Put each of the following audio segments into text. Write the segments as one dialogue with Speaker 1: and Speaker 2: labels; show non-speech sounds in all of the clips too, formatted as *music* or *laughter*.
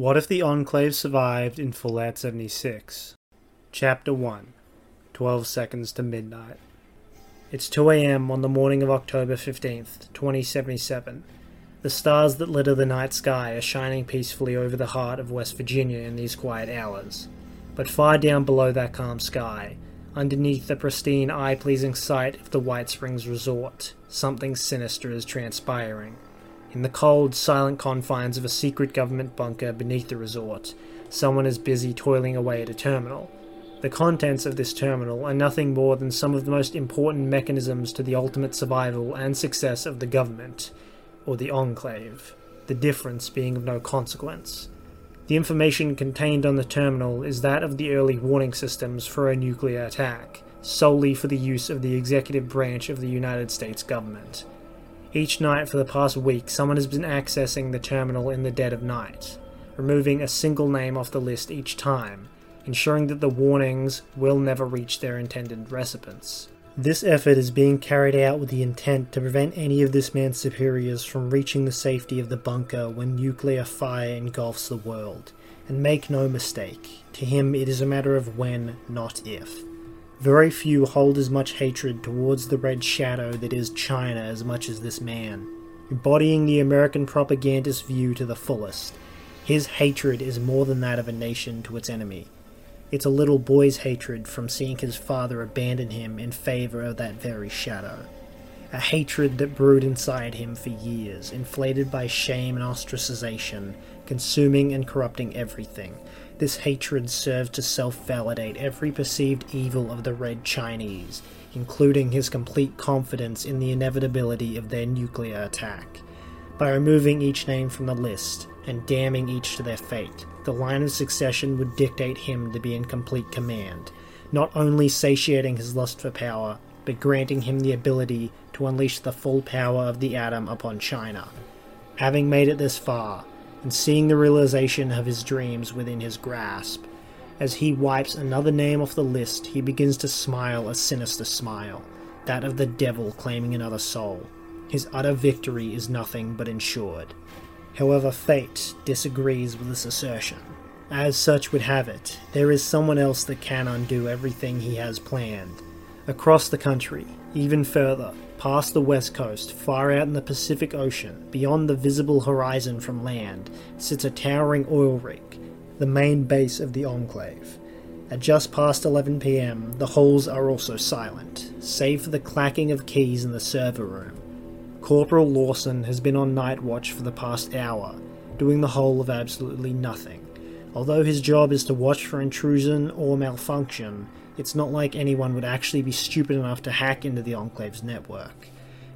Speaker 1: What if the Enclave survived in Fallout 76? Chapter 1 12 Seconds to Midnight. It's 2 am on the morning of October 15th, 2077. The stars that litter the night sky are shining peacefully over the heart of West Virginia in these quiet hours. But far down below that calm sky, underneath the pristine, eye pleasing sight of the White Springs Resort, something sinister is transpiring. In the cold, silent confines of a secret government bunker beneath the resort, someone is busy toiling away at a terminal. The contents of this terminal are nothing more than some of the most important mechanisms to the ultimate survival and success of the government, or the Enclave, the difference being of no consequence. The information contained on the terminal is that of the early warning systems for a nuclear attack, solely for the use of the executive branch of the United States government. Each night for the past week, someone has been accessing the terminal in the dead of night, removing a single name off the list each time, ensuring that the warnings will never reach their intended recipients. This effort is being carried out with the intent to prevent any of this man's superiors from reaching the safety of the bunker when nuclear fire engulfs the world. And make no mistake, to him it is a matter of when, not if. Very few hold as much hatred towards the red shadow that is China as much as this man. Embodying the American propagandist view to the fullest, his hatred is more than that of a nation to its enemy. It's a little boy's hatred from seeing his father abandon him in favor of that very shadow. A hatred that brewed inside him for years, inflated by shame and ostracization, consuming and corrupting everything, this hatred served to self validate every perceived evil of the Red Chinese, including his complete confidence in the inevitability of their nuclear attack. By removing each name from the list and damning each to their fate, the line of succession would dictate him to be in complete command, not only satiating his lust for power, but granting him the ability to unleash the full power of the atom upon China. Having made it this far, and seeing the realization of his dreams within his grasp. As he wipes another name off the list, he begins to smile a sinister smile, that of the devil claiming another soul. His utter victory is nothing but ensured. However, fate disagrees with this assertion. As such would have it, there is someone else that can undo everything he has planned. Across the country, even further, past the west coast, far out in the Pacific Ocean, beyond the visible horizon from land, sits a towering oil rig, the main base of the Enclave. At just past 11 pm, the halls are also silent, save for the clacking of keys in the server room. Corporal Lawson has been on night watch for the past hour, doing the whole of absolutely nothing. Although his job is to watch for intrusion or malfunction, it's not like anyone would actually be stupid enough to hack into the Enclave's network.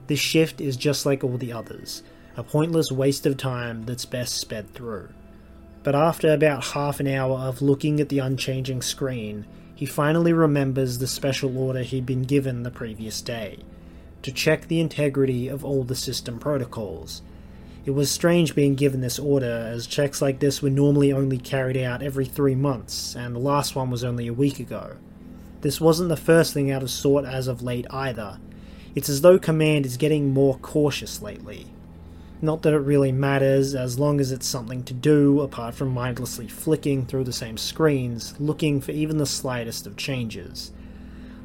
Speaker 1: This shift is just like all the others, a pointless waste of time that's best sped through. But after about half an hour of looking at the unchanging screen, he finally remembers the special order he'd been given the previous day to check the integrity of all the system protocols. It was strange being given this order, as checks like this were normally only carried out every three months, and the last one was only a week ago. This wasn't the first thing out of sort as of late either. It's as though Command is getting more cautious lately. Not that it really matters, as long as it's something to do, apart from mindlessly flicking through the same screens, looking for even the slightest of changes.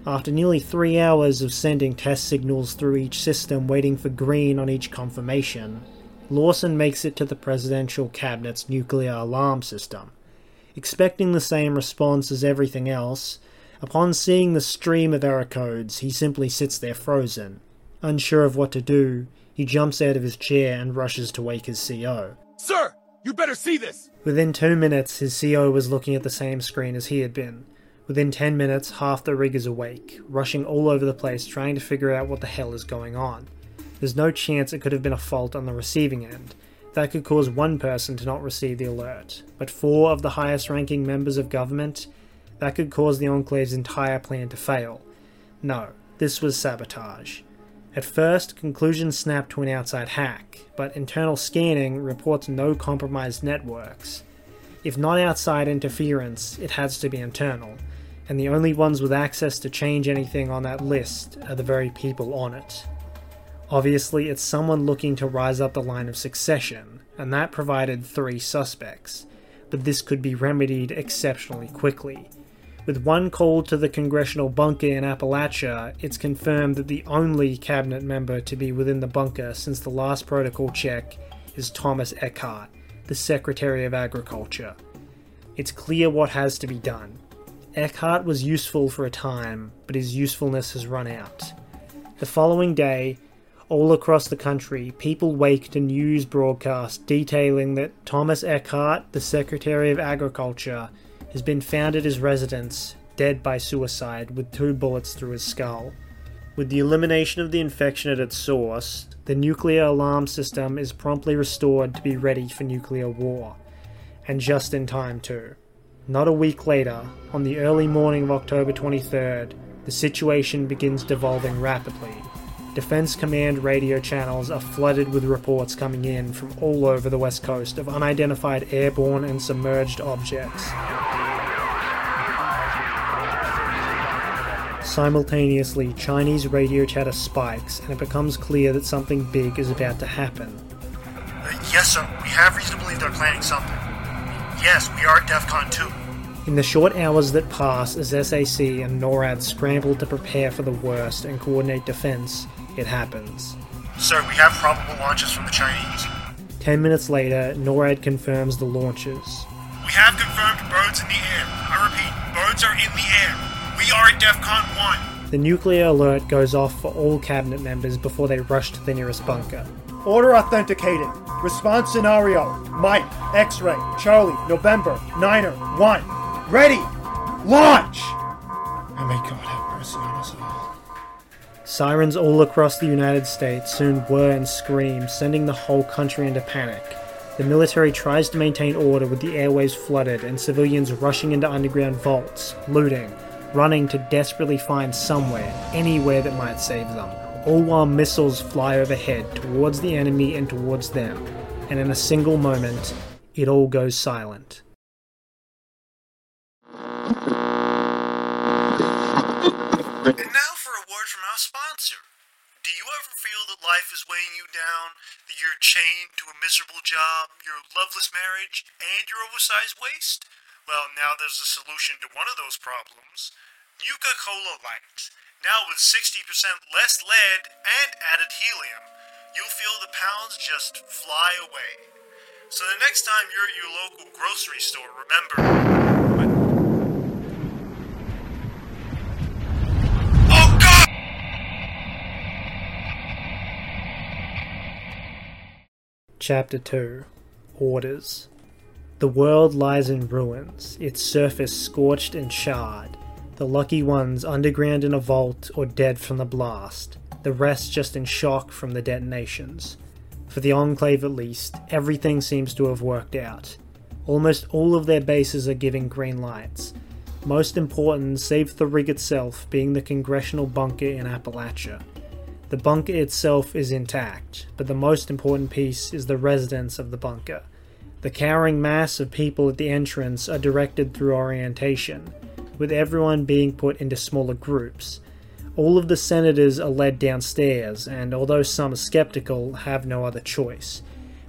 Speaker 1: After nearly three hours of sending test signals through each system, waiting for green on each confirmation, Lawson makes it to the Presidential Cabinet's nuclear alarm system. Expecting the same response as everything else, Upon seeing the stream of error codes, he simply sits there frozen. Unsure of what to do, he jumps out of his chair and rushes to wake his CO.
Speaker 2: Sir, you better see this!
Speaker 1: Within two minutes, his CO was looking at the same screen as he had been. Within ten minutes, half the rig is awake, rushing all over the place trying to figure out what the hell is going on. There's no chance it could have been a fault on the receiving end. That could cause one person to not receive the alert, but four of the highest ranking members of government that could cause the Enclave's entire plan to fail. No, this was sabotage. At first, conclusions snapped to an outside hack, but internal scanning reports no compromised networks. If not outside interference, it has to be internal, and the only ones with access to change anything on that list are the very people on it. Obviously, it's someone looking to rise up the line of succession, and that provided three suspects but this could be remedied exceptionally quickly. With one call to the congressional bunker in Appalachia, it's confirmed that the only cabinet member to be within the bunker since the last protocol check is Thomas Eckhart, the Secretary of Agriculture. It's clear what has to be done. Eckhart was useful for a time, but his usefulness has run out. The following day, all across the country, people wake to news broadcasts detailing that Thomas Eckhart, the Secretary of Agriculture, has been found at his residence, dead by suicide, with two bullets through his skull. With the elimination of the infection at its source, the nuclear alarm system is promptly restored to be ready for nuclear war. And just in time, too. Not a week later, on the early morning of October 23rd, the situation begins devolving rapidly. Defense Command radio channels are flooded with reports coming in from all over the west coast of unidentified airborne and submerged objects. Simultaneously, Chinese radio chatter spikes, and it becomes clear that something big is about to happen.
Speaker 3: Uh, yes, sir. We have reason to believe they're planning something. Yes, we are at DEFCON 2.
Speaker 1: In the short hours that pass as SAC and NORAD scramble to prepare for the worst and coordinate defense, it happens.
Speaker 3: Sir, we have probable launches from the Chinese.
Speaker 1: Ten minutes later, NORAD confirms the launches.
Speaker 3: We have confirmed birds in the air. I repeat, birds are in the air. We are at DEFCON
Speaker 1: 1. The nuclear alert goes off for all cabinet members before they rush to the nearest bunker.
Speaker 4: Order authenticated. Response scenario Mike, X ray, Charlie, November, Niner, 1. Ready! Launch!
Speaker 5: And may God have mercy on us all.
Speaker 1: Sirens all across the United States soon whir and scream, sending the whole country into panic. The military tries to maintain order with the airways flooded and civilians rushing into underground vaults, looting, running to desperately find somewhere, anywhere that might save them, all while missiles fly overhead towards the enemy and towards them, and in a single moment, it all goes silent.
Speaker 3: And now for a word from our sponsor. Do you ever feel life is weighing you down, that you're chained to a miserable job, your loveless marriage, and your oversized waist? Well, now there's a solution to one of those problems. Nuka Cola Light. Now with 60% less lead and added helium, you'll feel the pounds just fly away. So the next time you're at your local grocery store, remember
Speaker 1: Chapter 2 Orders The world lies in ruins, its surface scorched and charred. The lucky ones underground in a vault or dead from the blast, the rest just in shock from the detonations. For the Enclave at least, everything seems to have worked out. Almost all of their bases are giving green lights. Most important, save the rig itself, being the congressional bunker in Appalachia. The bunker itself is intact, but the most important piece is the residence of the bunker. The cowering mass of people at the entrance are directed through orientation, with everyone being put into smaller groups. All of the senators are led downstairs, and although some are skeptical, have no other choice.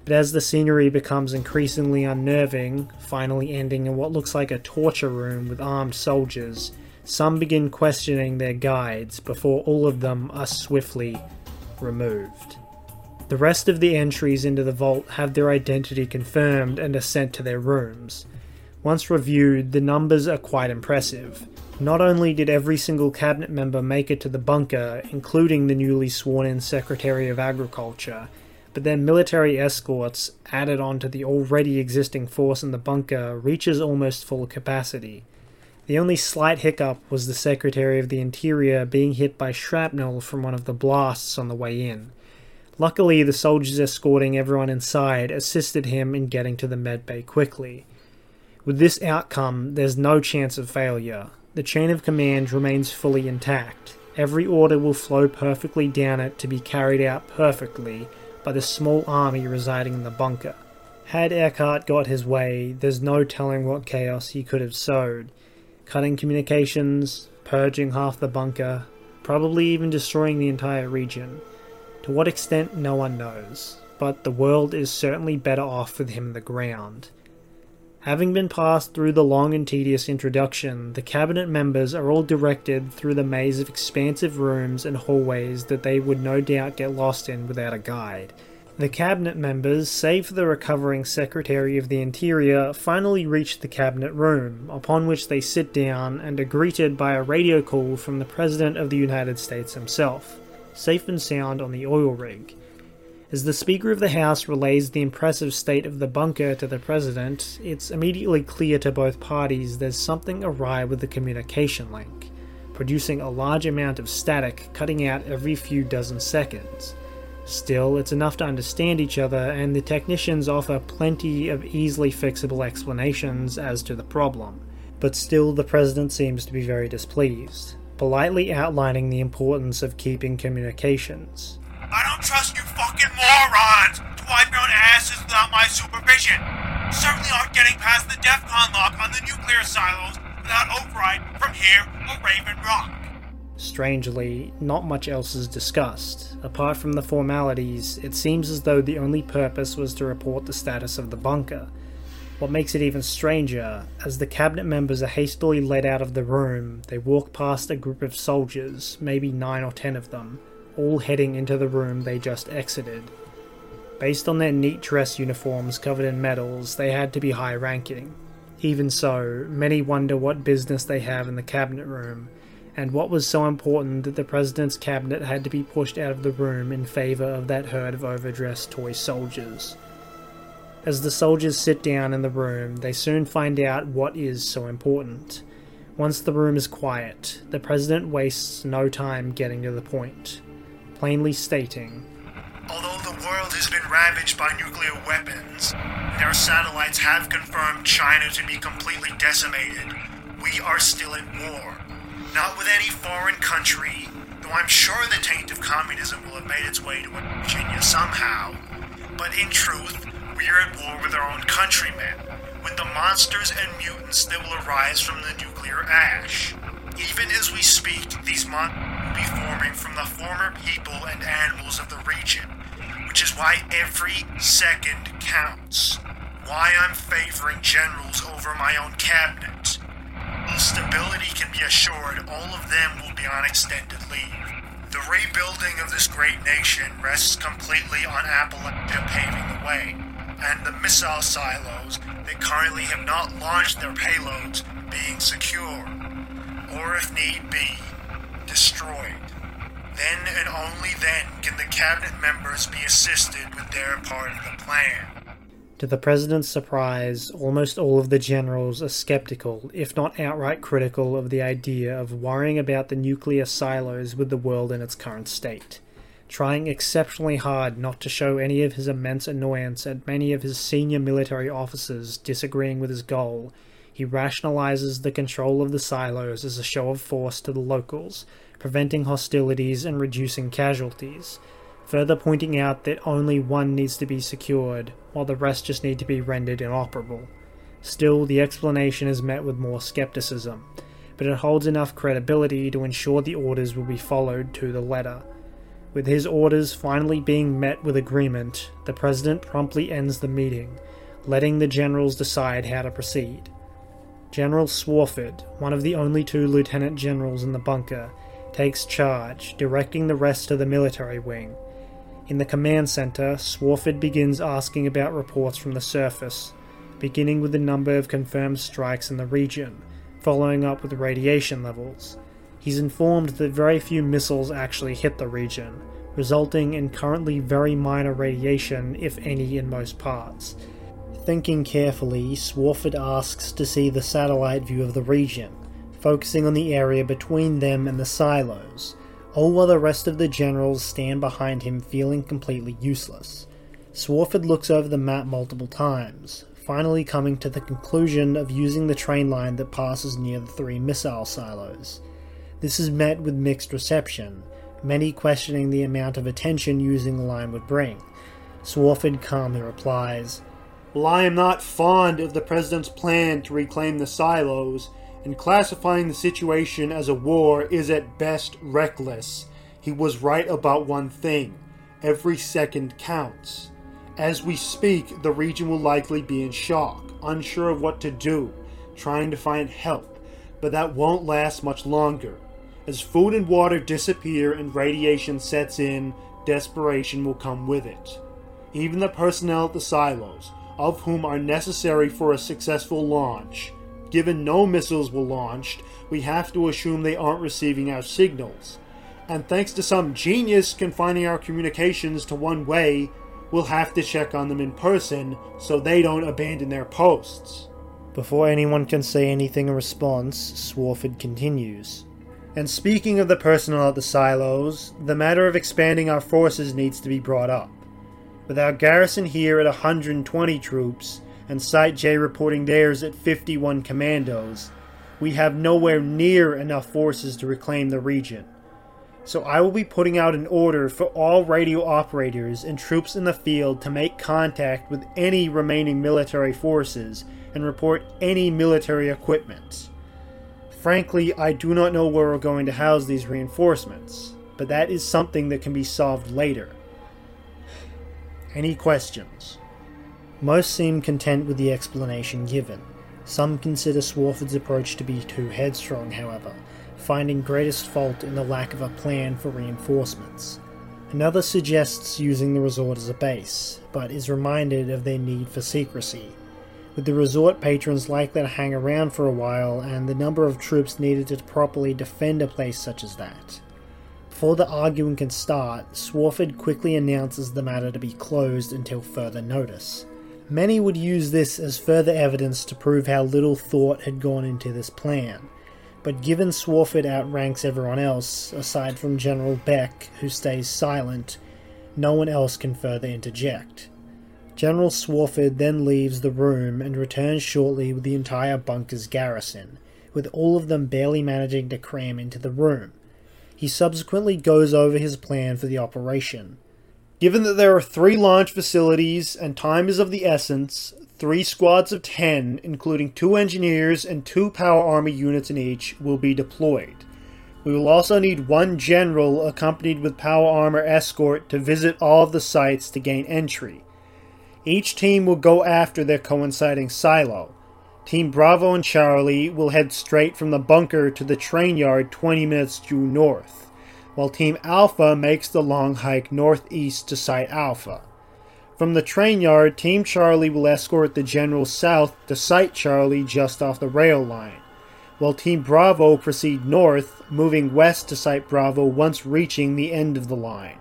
Speaker 1: But as the scenery becomes increasingly unnerving, finally ending in what looks like a torture room with armed soldiers, some begin questioning their guides before all of them are swiftly removed. The rest of the entries into the vault have their identity confirmed and are sent to their rooms. Once reviewed, the numbers are quite impressive. Not only did every single cabinet member make it to the bunker, including the newly sworn in Secretary of Agriculture, but their military escorts, added on to the already existing force in the bunker, reaches almost full capacity. The only slight hiccup was the Secretary of the Interior being hit by shrapnel from one of the blasts on the way in. Luckily, the soldiers escorting everyone inside assisted him in getting to the medbay quickly. With this outcome, there's no chance of failure. The chain of command remains fully intact. Every order will flow perfectly down it to be carried out perfectly by the small army residing in the bunker. Had Eckhart got his way, there's no telling what chaos he could have sowed cutting communications, purging half the bunker, probably even destroying the entire region. To what extent, no one knows, but the world is certainly better off with him in the ground. Having been passed through the long and tedious introduction, the cabinet members are all directed through the maze of expansive rooms and hallways that they would no doubt get lost in without a guide. The cabinet members, save for the recovering Secretary of the Interior, finally reach the cabinet room, upon which they sit down and are greeted by a radio call from the President of the United States himself, safe and sound on the oil rig. As the Speaker of the House relays the impressive state of the bunker to the President, it's immediately clear to both parties there's something awry with the communication link, producing a large amount of static cutting out every few dozen seconds. Still, it's enough to understand each other, and the technicians offer plenty of easily fixable explanations as to the problem. But still, the President seems to be very displeased, politely outlining the importance of keeping communications.
Speaker 2: I don't trust you fucking morons to wipe your asses without my supervision. Certainly aren't getting past the DEFCON lock on the nuclear silos without override from here or Raven Rock.
Speaker 1: Strangely, not much else is discussed. Apart from the formalities, it seems as though the only purpose was to report the status of the bunker. What makes it even stranger, as the cabinet members are hastily led out of the room, they walk past a group of soldiers, maybe nine or ten of them, all heading into the room they just exited. Based on their neat dress uniforms covered in medals, they had to be high ranking. Even so, many wonder what business they have in the cabinet room, and what was so important that the president's cabinet had to be pushed out of the room in favor of that herd of overdressed toy soldiers. As the soldiers sit down in the room, they soon find out what is so important. Once the room is quiet, the president wastes no time getting to the point plainly stating
Speaker 3: Although the world has been ravaged by nuclear weapons, our satellites have confirmed China to be completely decimated, we are still at war. Not with any foreign country, though I'm sure the taint of communism will have made its way to Virginia somehow. But in truth, we are at war with our own countrymen, with the monsters and mutants that will arise from the nuclear ash. Even as we speak, these monsters will be forming from the former people and animals of the region, which is why every second counts. Why I'm favoring generals over my own cabinet. Stability can be assured, all of them will be on extended leave. The rebuilding of this great nation rests completely on Appalachia paving the way, and the missile silos that currently have not launched their payloads being secure or if need be, destroyed. Then and only then can the cabinet members be assisted with their part of the plan.
Speaker 1: To the president's surprise, almost all of the generals are skeptical, if not outright critical, of the idea of worrying about the nuclear silos with the world in its current state. Trying exceptionally hard not to show any of his immense annoyance at many of his senior military officers disagreeing with his goal, he rationalizes the control of the silos as a show of force to the locals, preventing hostilities and reducing casualties, further pointing out that only one needs to be secured, while the rest just need to be rendered inoperable. Still, the explanation is met with more skepticism, but it holds enough credibility to ensure the orders will be followed to the letter. With his orders finally being met with agreement, the President promptly ends the meeting, letting the generals decide how to proceed. General Swarford, one of the only two lieutenant generals in the bunker, takes charge, directing the rest to the military wing. In the command center, Swarford begins asking about reports from the surface, beginning with the number of confirmed strikes in the region, following up with radiation levels. He's informed that very few missiles actually hit the region, resulting in currently very minor radiation, if any, in most parts, Thinking carefully, Swarford asks to see the satellite view of the region, focusing on the area between them and the silos, all while the rest of the generals stand behind him feeling completely useless. Swarford looks over the map multiple times, finally coming to the conclusion of using the train line that passes near the three missile silos. This is met with mixed reception, many questioning the amount of attention using the line would bring. Swarford calmly replies,
Speaker 4: well, I am not fond of the President's plan to reclaim the silos, and classifying the situation as a war is at best reckless. He was right about one thing every second counts. As we speak, the region will likely be in shock. unsure of what to do, trying to find help, but that won't last much longer. As food and water disappear and radiation sets in, desperation will come with it. Even the personnel at the silos, of whom are necessary for a successful launch, given no missiles were launched, we have to assume they aren't receiving our signals. And thanks to some genius confining our communications to one way, we'll have to check on them in person so they don't abandon their posts.
Speaker 1: Before anyone can say anything in response, Swarford continues. And speaking of the personnel at the silos, the matter of expanding our forces needs to be brought up. With our garrison here at 120 troops, and Site J reporting theirs at 51 commandos, we have nowhere near enough forces to reclaim the region. So I will be putting out an order for all radio operators and troops in the field to make contact with any remaining military forces and report any military equipment. Frankly, I do not know where we're going to house these reinforcements, but that is something that can be solved later. Any questions? Most seem content with the explanation given. Some consider Swarford's approach to be too headstrong, however, finding greatest fault in the lack of a plan for reinforcements. Another suggests using the resort as a base, but is reminded of their need for secrecy, with the resort patrons likely to hang around for a while and the number of troops needed to properly defend a place such as that. Before the arguing can start, Swarford quickly announces the matter to be closed until further notice. Many would use this as further evidence to prove how little thought had gone into this plan. But given Swarford outranks everyone else, aside from General Beck, who stays silent, no one else can further interject. General Swarford then leaves the room and returns shortly with the entire bunker's garrison, with all of them barely managing to cram into the room. He subsequently goes over his plan for the operation. Given that there are three launch facilities and time is of the essence, three squads of 10, including two engineers and two power armor units in each, will be deployed. We will also need one general accompanied with power armor escort to visit all of the sites to gain entry. Each team will go after their coinciding silo. Team Bravo and Charlie will head straight from the bunker to the train yard 20 minutes due north, while Team Alpha makes the long hike northeast to Site Alpha. From the train yard, Team Charlie will escort the General south to Site Charlie just off the rail line, while Team Bravo proceed north, moving west to Site Bravo once reaching the end of the line.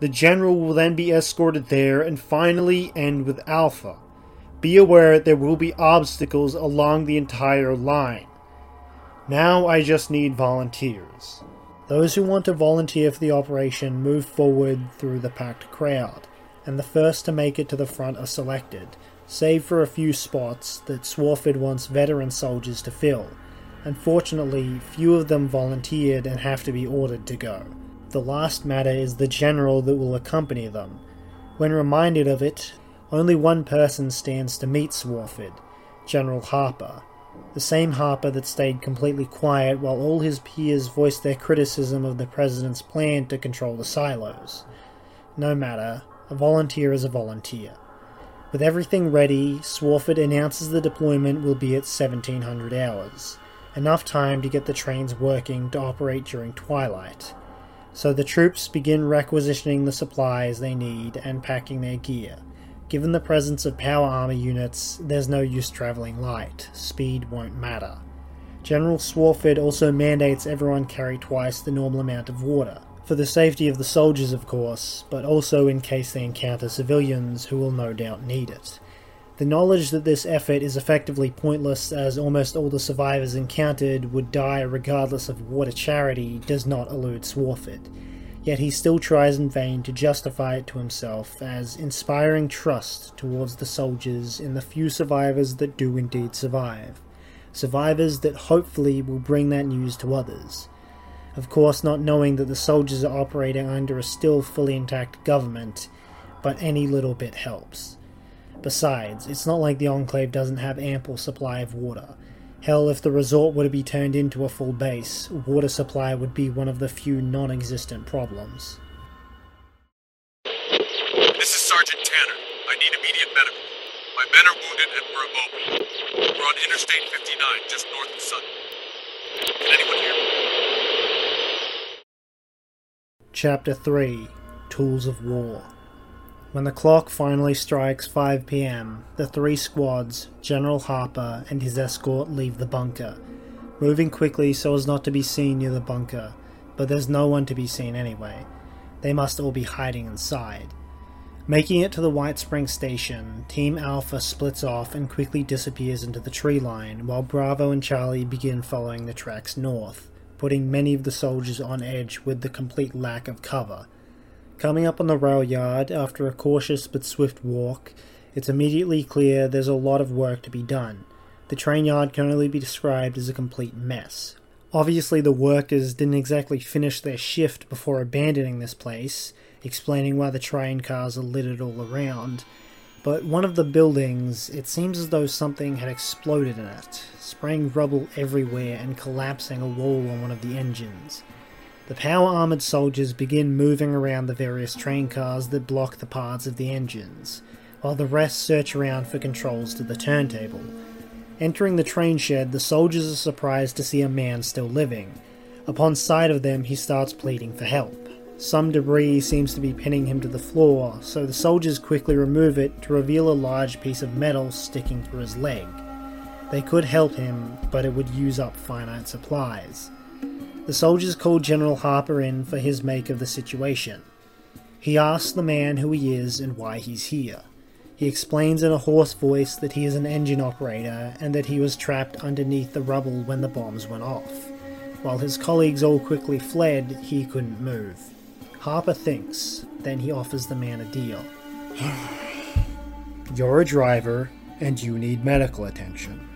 Speaker 1: The General will then be escorted there and finally end with Alpha. Be aware there will be obstacles along the entire line. Now I just need volunteers. Those who want to volunteer for the operation move forward through the packed crowd, and the first to make it to the front are selected, save for a few spots that Swarford wants veteran soldiers to fill. Unfortunately, few of them volunteered and have to be ordered to go. The last matter is the general that will accompany them. When reminded of it, only one person stands to meet Swarford General Harper. The same Harper that stayed completely quiet while all his peers voiced their criticism of the President's plan to control the silos. No matter, a volunteer is a volunteer. With everything ready, Swarford announces the deployment will be at 1700 hours, enough time to get the trains working to operate during twilight. So the troops begin requisitioning the supplies they need and packing their gear. Given the presence of power armor units, there's no use traveling light. Speed won't matter. General Swarford also mandates everyone carry twice the normal amount of water, for the safety of the soldiers, of course, but also in case they encounter civilians who will no doubt need it. The knowledge that this effort is effectively pointless as almost all the survivors encountered would die regardless of water charity does not elude Swarford yet he still tries in vain to justify it to himself as inspiring trust towards the soldiers in the few survivors that do indeed survive. Survivors that hopefully will bring that news to others. Of course, not knowing that the soldiers are operating under a still fully intact government, but any little bit helps. Besides, it's not like the Enclave doesn't have ample supply of water. Hell, if the resort were to be turned into a full base, water supply would be one of the few non existent problems.
Speaker 6: This is Sergeant Tanner. I need immediate medical. My men are wounded and we're immobile. We're on Interstate 59, just north of Sutton. Can anyone hear me?
Speaker 1: Chapter 3 Tools of War When the clock finally strikes 5 pm, the three squads, General Harper and his escort, leave the bunker, moving quickly so as not to be seen near the bunker, but there's no one to be seen anyway. They must all be hiding inside. Making it to the White Spring station, Team Alpha splits off and quickly disappears into the tree line, while Bravo and Charlie begin following the tracks north, putting many of the soldiers on edge with the complete lack of cover. Coming up on the rail yard, after a cautious but swift walk, it's immediately clear there's a lot of work to be done. The train yard can only be described as a complete mess. Obviously, the workers didn't exactly finish their shift before abandoning this place, explaining why the train cars are littered all around. But one of the buildings, it seems as though something had exploded in it, spraying rubble everywhere and collapsing a wall on one of the engines. The power armored soldiers begin moving around the various train cars that block the paths of the engines, while the rest search around for controls to the turntable. Entering the train shed, the soldiers are surprised to see a man still living. Upon sight of them, he starts pleading for help. Some debris seems to be pinning him to the floor, so the soldiers quickly remove it to reveal a large piece of metal sticking through his leg. They could help him, but it would use up finite supplies. The soldiers call General Harper in for his make of the situation. He asks the man who he is and why he's here. He explains in a hoarse voice that he is an engine operator and that he was trapped underneath the rubble when the bombs went off. While his colleagues all quickly fled, he couldn't move. Harper thinks, then he offers the man a deal. *sighs* You're a driver, and you need medical attention.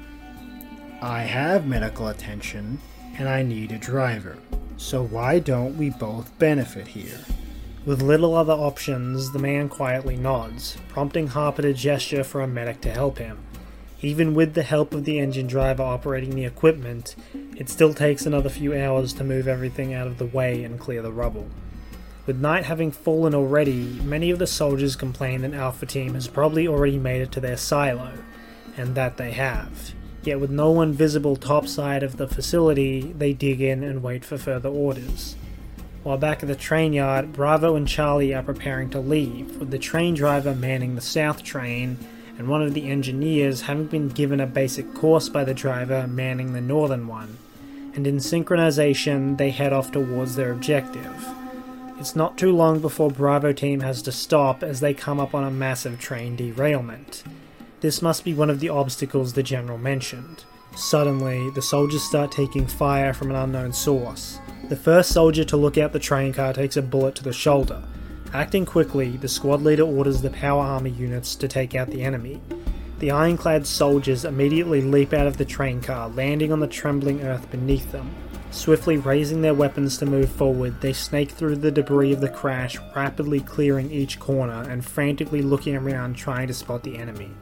Speaker 1: I have medical attention, and I need a driver. So why don't we both benefit here? With little other options, the man quietly nods, prompting Harper to gesture for a medic to help him. Even with the help of the engine driver operating the equipment, it still takes another few hours to move everything out of the way and clear the rubble. With night having fallen already, many of the soldiers complain that Alpha Team has probably already made it to their silo, and that they have. Yet with no one visible topside of the facility, they dig in and wait for further orders. While back at the train yard, Bravo and Charlie are preparing to leave, with the train driver manning the south train and one of the engineers having been given a basic course by the driver manning the northern one. And in synchronization, they head off towards their objective. It's not too long before Bravo team has to stop as they come up on a massive train derailment. This must be one of the obstacles the general mentioned. Suddenly, the soldiers start taking fire from an unknown source. The first soldier to look out the train car takes a bullet to the shoulder. Acting quickly, the squad leader orders the power armor units to take out the enemy. The ironclad soldiers immediately leap out of the train car, landing on the trembling earth beneath them. Swiftly raising their weapons to move forward, they snake through the debris of the crash, rapidly clearing each corner and frantically looking around trying to spot the enemy.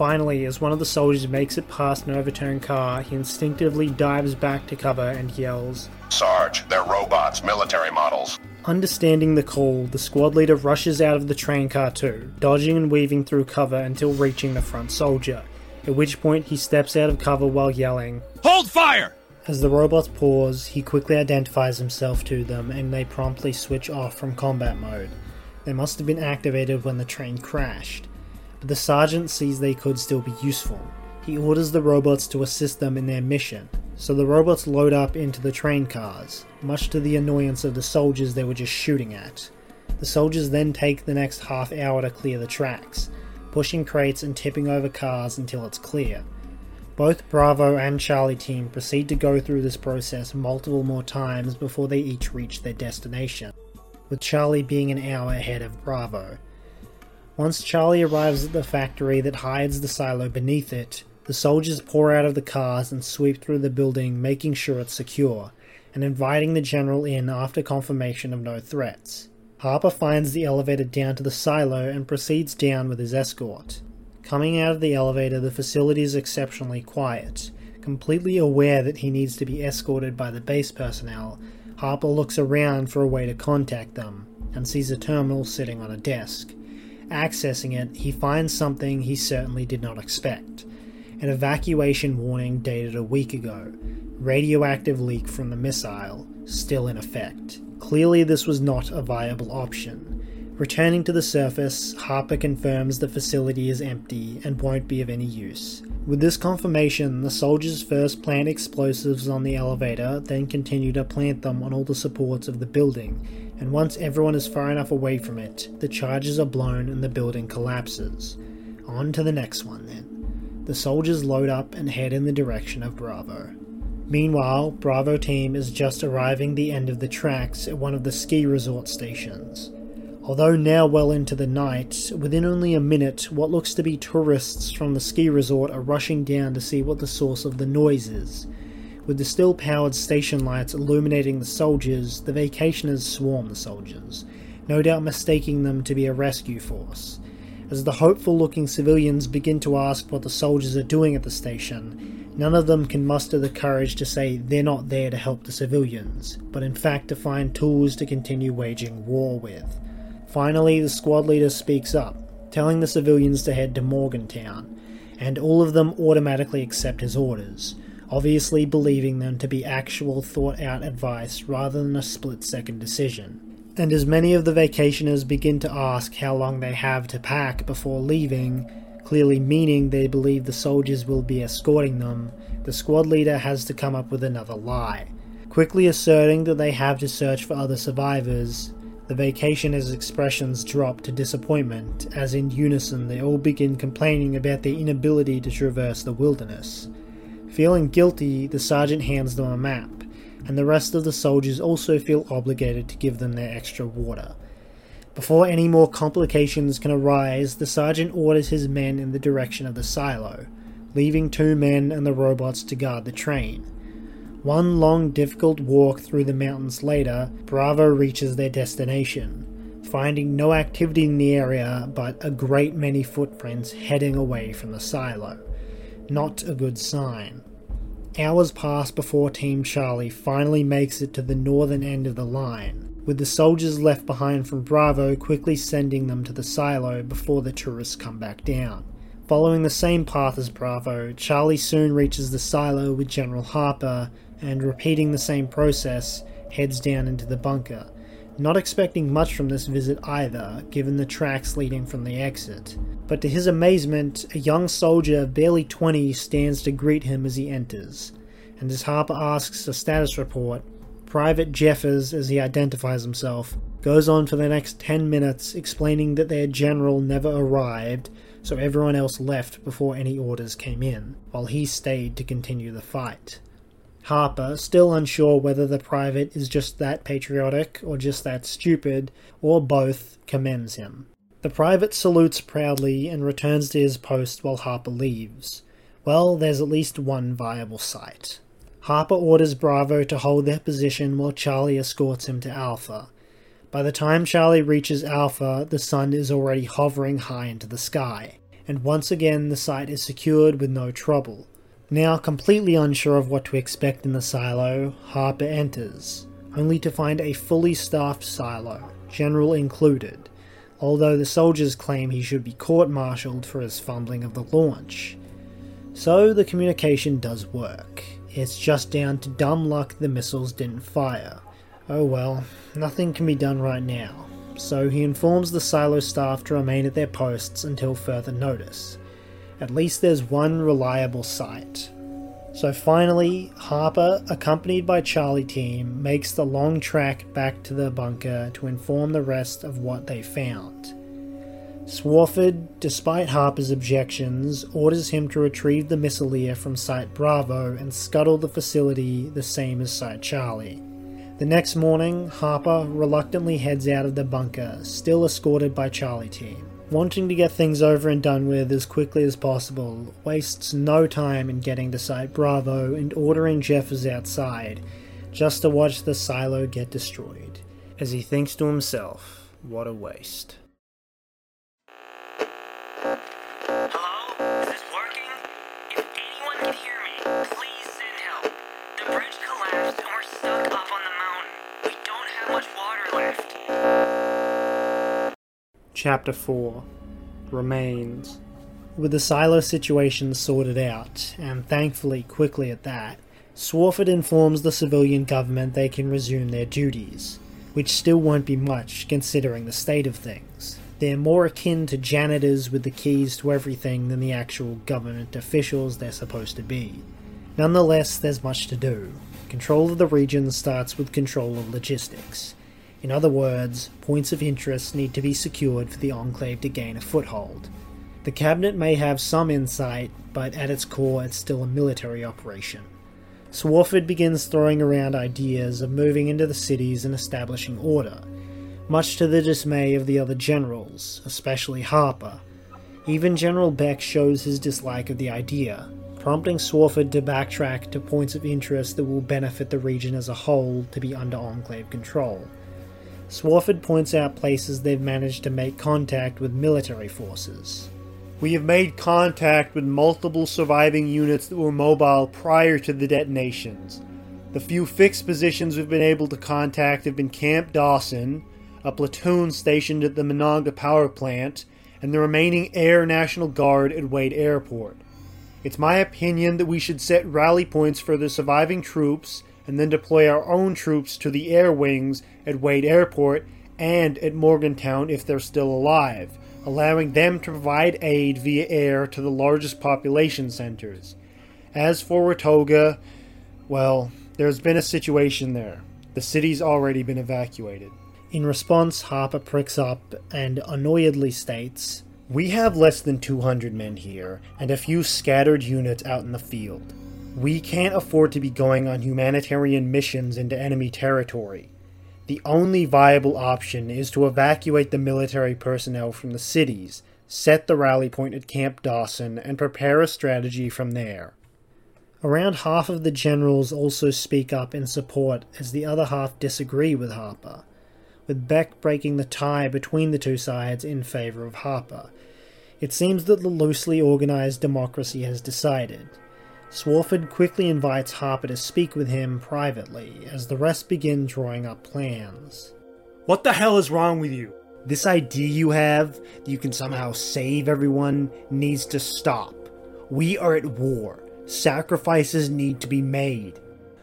Speaker 1: Finally, as one of the soldiers makes it past an overturned car, he instinctively dives back to cover and yells,
Speaker 7: Sarge, they're robots, military models.
Speaker 1: Understanding the call, the squad leader rushes out of the train car too, dodging and weaving through cover until reaching the front soldier, at which point he steps out of cover while yelling,
Speaker 6: Hold fire!
Speaker 1: As the robots pause, he quickly identifies himself to them and they promptly switch off from combat mode. They must have been activated when the train crashed, but the sergeant sees they could still be useful. He orders the robots to assist them in their mission, so the robots load up into the train cars, much to the annoyance of the soldiers they were just shooting at. The soldiers then take the next half hour to clear the tracks, pushing crates and tipping over cars until it's clear. Both Bravo and Charlie team proceed to go through this process multiple more times before they each reach their destination, with Charlie being an hour ahead of Bravo. Once Charlie arrives at the factory that hides the silo beneath it, the soldiers pour out of the cars and sweep through the building, making sure it's secure, and inviting the general in after confirmation of no threats. Harper finds the elevator down to the silo and proceeds down with his escort. Coming out of the elevator, the facility is exceptionally quiet. Completely aware that he needs to be escorted by the base personnel, Harper looks around for a way to contact them and sees a terminal sitting on a desk. Accessing it, he finds something he certainly did not expect an evacuation warning dated a week ago, radioactive leak from the missile, still in effect. Clearly, this was not a viable option. Returning to the surface, Harper confirms the facility is empty and won't be of any use. With this confirmation, the soldiers first plant explosives on the elevator, then continue to plant them on all the supports of the building, and once everyone is far enough away from it, the charges are blown and the building collapses. On to the next one then. The soldiers load up and head in the direction of Bravo. Meanwhile, Bravo team is just arriving the end of the tracks at one of the ski resort stations. Although now well into the night, within only a minute, what looks to be tourists from the ski resort are rushing down to see what the source of the noise is. With the still powered station lights illuminating the soldiers, the vacationers swarm the soldiers, no doubt mistaking them to be a rescue force. As the hopeful looking civilians begin to ask what the soldiers are doing at the station, none of them can muster the courage to say they're not there to help the civilians, but in fact to find tools to continue waging war with. Finally, the squad leader speaks up, telling the civilians to head to Morgantown, and all of them automatically accept his orders, obviously believing them to be actual thought out advice rather than a split second decision. And as many of the vacationers begin to ask how long they have to pack before leaving, clearly meaning they believe the soldiers will be escorting them, the squad leader has to come up with another lie, quickly asserting that they have to search for other survivors, the vacationers' expressions drop to disappointment as in unison they all begin complaining about their inability to traverse the wilderness. Feeling guilty, the sergeant hands them a map, and the rest of the soldiers also feel obligated to give them their extra water. Before any more complications can arise, the sergeant orders his men in the direction of the silo, leaving two men and the robots to guard the train. One long, difficult walk through the mountains later, Bravo reaches their destination, finding no activity in the area but a great many footprints heading away from the silo. Not a good sign. Hours pass before Team Charlie finally makes it to the northern end of the line, with the soldiers left behind from Bravo quickly sending them to the silo before the tourists come back down. Following the same path as Bravo, Charlie soon reaches the silo with General Harper and repeating the same process, heads down into the bunker, not expecting much from this visit either, given the tracks leading from the exit. But to his amazement, a young soldier of barely 20 stands to greet him as he enters, and as Harper asks a status report, Private Jeffers, as he identifies himself, goes on for the next 10 minutes explaining that their general never arrived, so everyone else left before any orders came in, while he stayed to continue the fight. Harper, still unsure whether the private is just that patriotic or just that stupid, or both, commends him. The private salutes proudly and returns to his post while Harper leaves. Well, there's at least one viable site. Harper orders Bravo to hold their position while Charlie escorts him to Alpha. By the time Charlie reaches Alpha, the sun is already hovering high into the sky, and once again the site is secured with no trouble. Now completely unsure of what to expect in the silo, Harper enters, only to find a fully staffed silo, General included, although the soldiers claim he should be court-martialed for his fumbling of the launch. So the communication does work. It's just down to dumb luck the missiles didn't fire. Oh well, nothing can be done right now. So he informs the silo staff to remain at their posts until further notice. At least there's one reliable site. So finally, Harper, accompanied by Charlie Team, makes the long trek back to the bunker to inform the rest of what they found. Swarford, despite Harper's objections, orders him to retrieve the missileer from Site Bravo and scuttle the facility the same as Site Charlie. The next morning, Harper reluctantly heads out of the bunker, still escorted by Charlie Team wanting to get things over and done with as quickly as possible, wastes no time in getting to Site Bravo and ordering Jeffers outside, just to watch the silo get destroyed. As he thinks to himself, what a waste. Chapter 4 remains. With the silo situation sorted out, and thankfully quickly at that, Swarford informs the civilian government they can resume their duties, which still won't be much considering the state of things. They're more akin to janitors with the keys to everything than the actual government officials they're supposed to be. Nonetheless, there's much to do. Control of the region starts with control of logistics. In other words, points of interest need to be secured for the Enclave to gain a foothold. The Cabinet may have some insight, but at its core, it's still a military operation. Swarford begins throwing around ideas of moving into the cities and establishing order, much to the dismay of the other generals, especially Harper. Even General Beck shows his dislike of the idea, prompting Swarford to backtrack to points of interest that will benefit the region as a whole to be under Enclave control. Swarford points out places they've managed to make contact with military forces.
Speaker 4: We have made contact with multiple surviving units that were mobile prior to the detonations. The few fixed positions we've been able to contact have been Camp Dawson, a platoon stationed at the Monongah power plant, and the remaining Air National Guard at Wade Airport. It's my opinion that we should set rally points for the surviving troops and then deploy our own troops to the air wings at Wade Airport and at Morgantown if they're still alive, allowing them to provide aid via air to the largest population centers. As for Watoga, well, there's been a situation there. The city's already been evacuated.
Speaker 1: In response, Harper pricks up and annoyedly states,
Speaker 4: We have less than 200 men here and a few scattered units out in the field. We can't afford to be going on humanitarian missions into enemy territory. The only viable option is to evacuate the military personnel from the cities, set the rally point at Camp Dawson, and prepare a strategy from there.
Speaker 1: Around half of the generals also speak up in support, as the other half disagree with Harper, with Beck breaking the tie between the two sides in favour of Harper. It seems that the loosely organised democracy has decided. Swarford quickly invites Harper to speak with him privately, as the rest begin drawing up plans.
Speaker 4: What the hell is wrong with you? This idea you have that you can somehow save everyone needs to stop. We are at war. Sacrifices need to be made.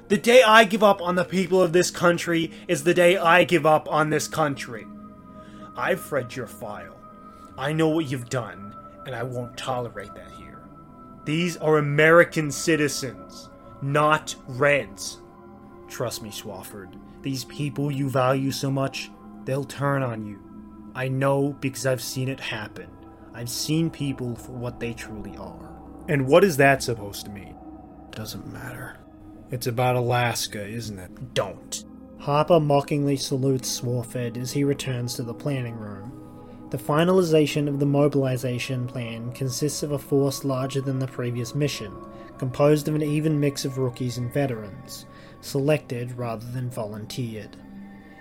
Speaker 4: The day I give up on the people of this country is the day I give up on this country. I've read your file. I know what you've done, and I won't tolerate that. These are American citizens, not Reds. Trust me, Swafford. These people you value so much, they'll turn on you. I know because I've seen it happen. I've seen people for what they truly are. And what is that supposed to mean? Doesn't matter. It's about Alaska, isn't it? Don't.
Speaker 1: Harper mockingly salutes Swarford as he returns to the planning room. The finalization of the mobilization plan consists of a force larger than the previous mission, composed of an even mix of rookies and veterans, selected rather than volunteered.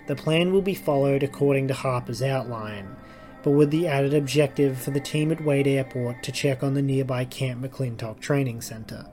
Speaker 1: The plan will be followed according to Harper's outline, but with the added objective for the team at Wade Airport to check on the nearby Camp McClintock Training Center.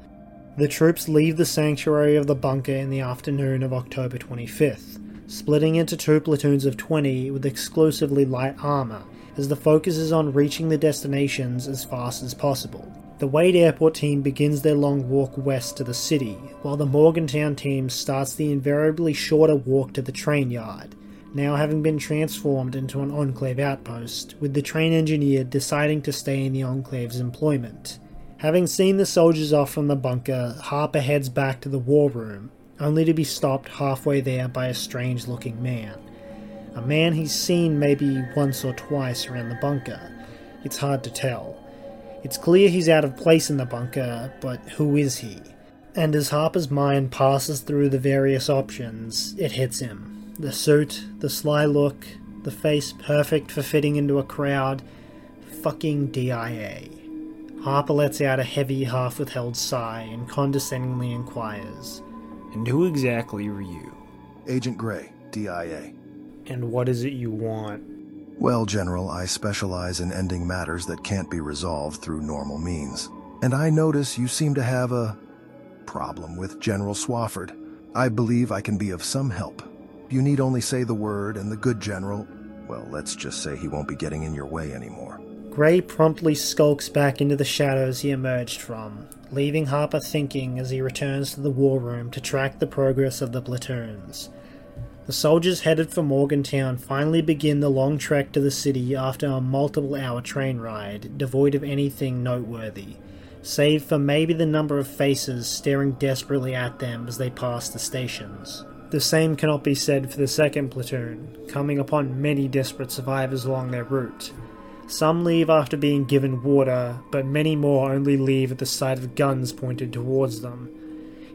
Speaker 1: The troops leave the sanctuary of the bunker in the afternoon of October 25th, splitting into two platoons of 20 with exclusively light armor, as the focus is on reaching the destinations as fast as possible. The Wade Airport team begins their long walk west to the city, while the Morgantown team starts the invariably shorter walk to the train yard, now having been transformed into an Enclave outpost, with the train engineer deciding to stay in the Enclave's employment. Having seen the soldiers off from the bunker, Harper heads back to the war room, only to be stopped halfway there by a strange looking man. A man he's seen maybe once or twice around the bunker. It's hard to tell. It's clear he's out of place in the bunker, but who is he? And as Harper's mind passes through the various options, it hits him. The suit, the sly look, the face perfect for fitting into a crowd. Fucking DIA. Harper lets out a heavy, half withheld sigh and condescendingly inquires,
Speaker 4: And who exactly are you?
Speaker 8: Agent Gray, DIA.
Speaker 4: And what is it you want?
Speaker 8: Well, General, I specialize in ending matters that can't be resolved through normal means. And I notice you seem to have a problem with General Swafford. I believe I can be of some help. You need only say the word, and the good general, well, let's just say he won't be getting in your way anymore.
Speaker 1: Gray promptly skulks back into the shadows he emerged from, leaving Harper thinking as he returns to the war room to track the progress of the platoons. The soldiers headed for Morgantown finally begin the long trek to the city after a multiple hour train ride, devoid of anything noteworthy, save for maybe the number of faces staring desperately at them as they pass the stations. The same cannot be said for the second platoon, coming upon many desperate survivors along their route. Some leave after being given water, but many more only leave at the sight of guns pointed towards them.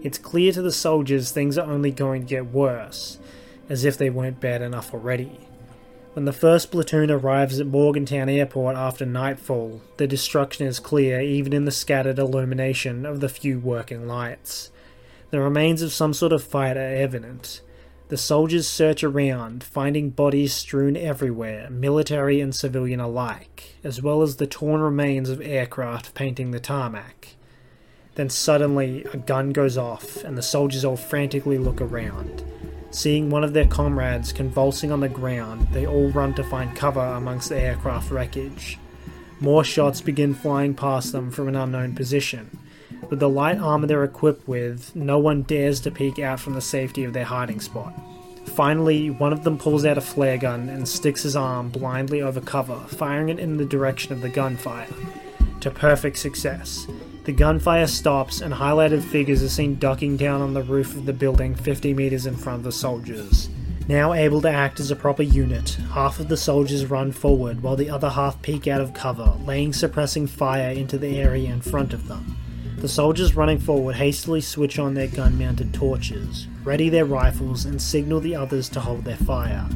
Speaker 1: It's clear to the soldiers things are only going to get worse, as if they weren't bad enough already. When the first platoon arrives at Morgantown Airport after nightfall, the destruction is clear even in the scattered illumination of the few working lights. The remains of some sort of fight are evident. The soldiers search around, finding bodies strewn everywhere, military and civilian alike, as well as the torn remains of aircraft painting the tarmac. Then suddenly, a gun goes off, and the soldiers all frantically look around. Seeing one of their comrades convulsing on the ground, they all run to find cover amongst the aircraft wreckage. More shots begin flying past them from an unknown position. With the light armor they're equipped with, no one dares to peek out from the safety of their hiding spot. Finally, one of them pulls out a flare gun and sticks his arm blindly over cover, firing it in the direction of the gunfire. To perfect success. The gunfire stops, and highlighted figures are seen ducking down on the roof of the building 50 meters in front of the soldiers. Now able to act as a proper unit, half of the soldiers run forward while the other half peek out of cover, laying suppressing fire into the area in front of them. The soldiers running forward hastily switch on their gun mounted torches, ready their rifles, and signal the others to hold their fire.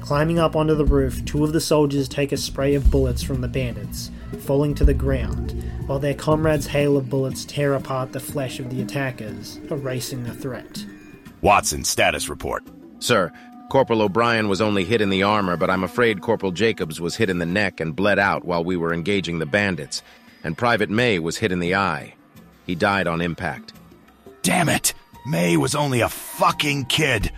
Speaker 1: Climbing up onto the roof, two of the soldiers take a spray of bullets from the bandits, falling to the ground, while their comrades' hail of bullets tear apart the flesh of the attackers, erasing the threat.
Speaker 9: Watson, status report.
Speaker 10: Sir, Corporal O'Brien was only hit in the armor, but I'm afraid Corporal Jacobs was hit in the neck and bled out while we were engaging the bandits, and Private May was hit in the eye. He died on impact.
Speaker 9: Damn it! May was only a fucking kid.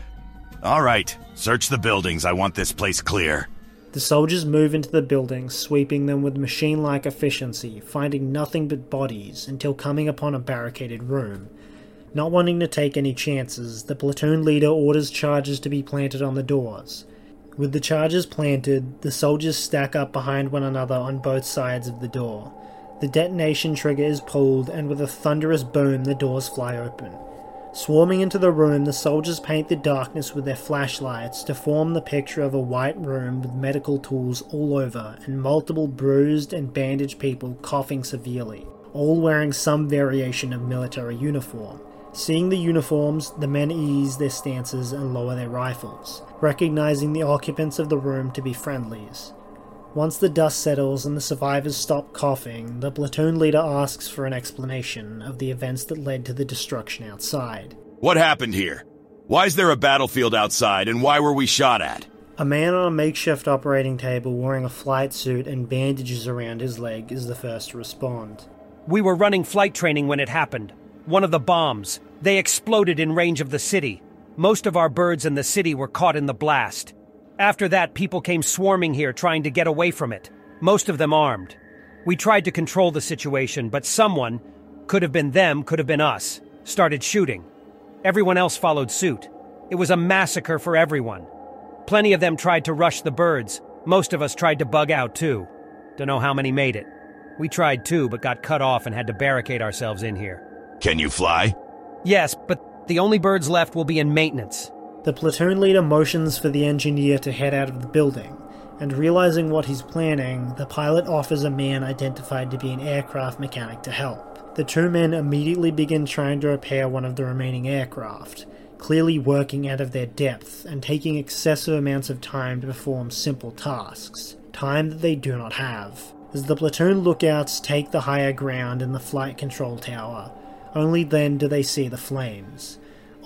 Speaker 9: All right, search the buildings. I want this place clear.
Speaker 1: The soldiers move into the buildings, sweeping them with machine like efficiency, finding nothing but bodies until coming upon a barricaded room. Not wanting to take any chances, the platoon leader orders charges to be planted on the doors. With the charges planted, the soldiers stack up behind one another on both sides of the door. The detonation trigger is pulled, and with a thunderous boom, the doors fly open. Swarming into the room, the soldiers paint the darkness with their flashlights to form the picture of a white room with medical tools all over and multiple bruised and bandaged people coughing severely, all wearing some variation of military uniform. Seeing the uniforms, the men ease their stances and lower their rifles, recognizing the occupants of the room to be friendlies. Once the dust settles and the survivors stop coughing, the platoon leader asks for an explanation of the events that led to the destruction outside.
Speaker 9: What happened here? Why is there a battlefield outside, and why were we shot at?
Speaker 1: A man on a makeshift operating table wearing a flight suit and bandages around his leg is the first to respond.
Speaker 11: We were running flight training when it happened. One of the bombs. They exploded in range of the city. Most of our birds in the city were caught in the blast. After that, people came swarming here trying to get away from it, most of them armed. We tried to control the situation, but someone, could have been them, could have been us, started shooting. Everyone else followed suit. It was a massacre for everyone. Plenty of them tried to rush the birds. Most of us tried to bug out too. Don't know how many made it. We tried too, but got cut off and had to barricade ourselves in here.
Speaker 9: Can you fly?
Speaker 11: Yes, but the only birds left will be in maintenance.
Speaker 1: The platoon leader motions for the engineer to head out of the building, and realizing what he's planning, the pilot offers a man identified to be an aircraft mechanic to help. The two men immediately begin trying to repair one of the remaining aircraft, clearly working out of their depth and taking excessive amounts of time to perform simple tasks, time that they do not have. As the platoon lookouts take the higher ground in the flight control tower, only then do they see the flames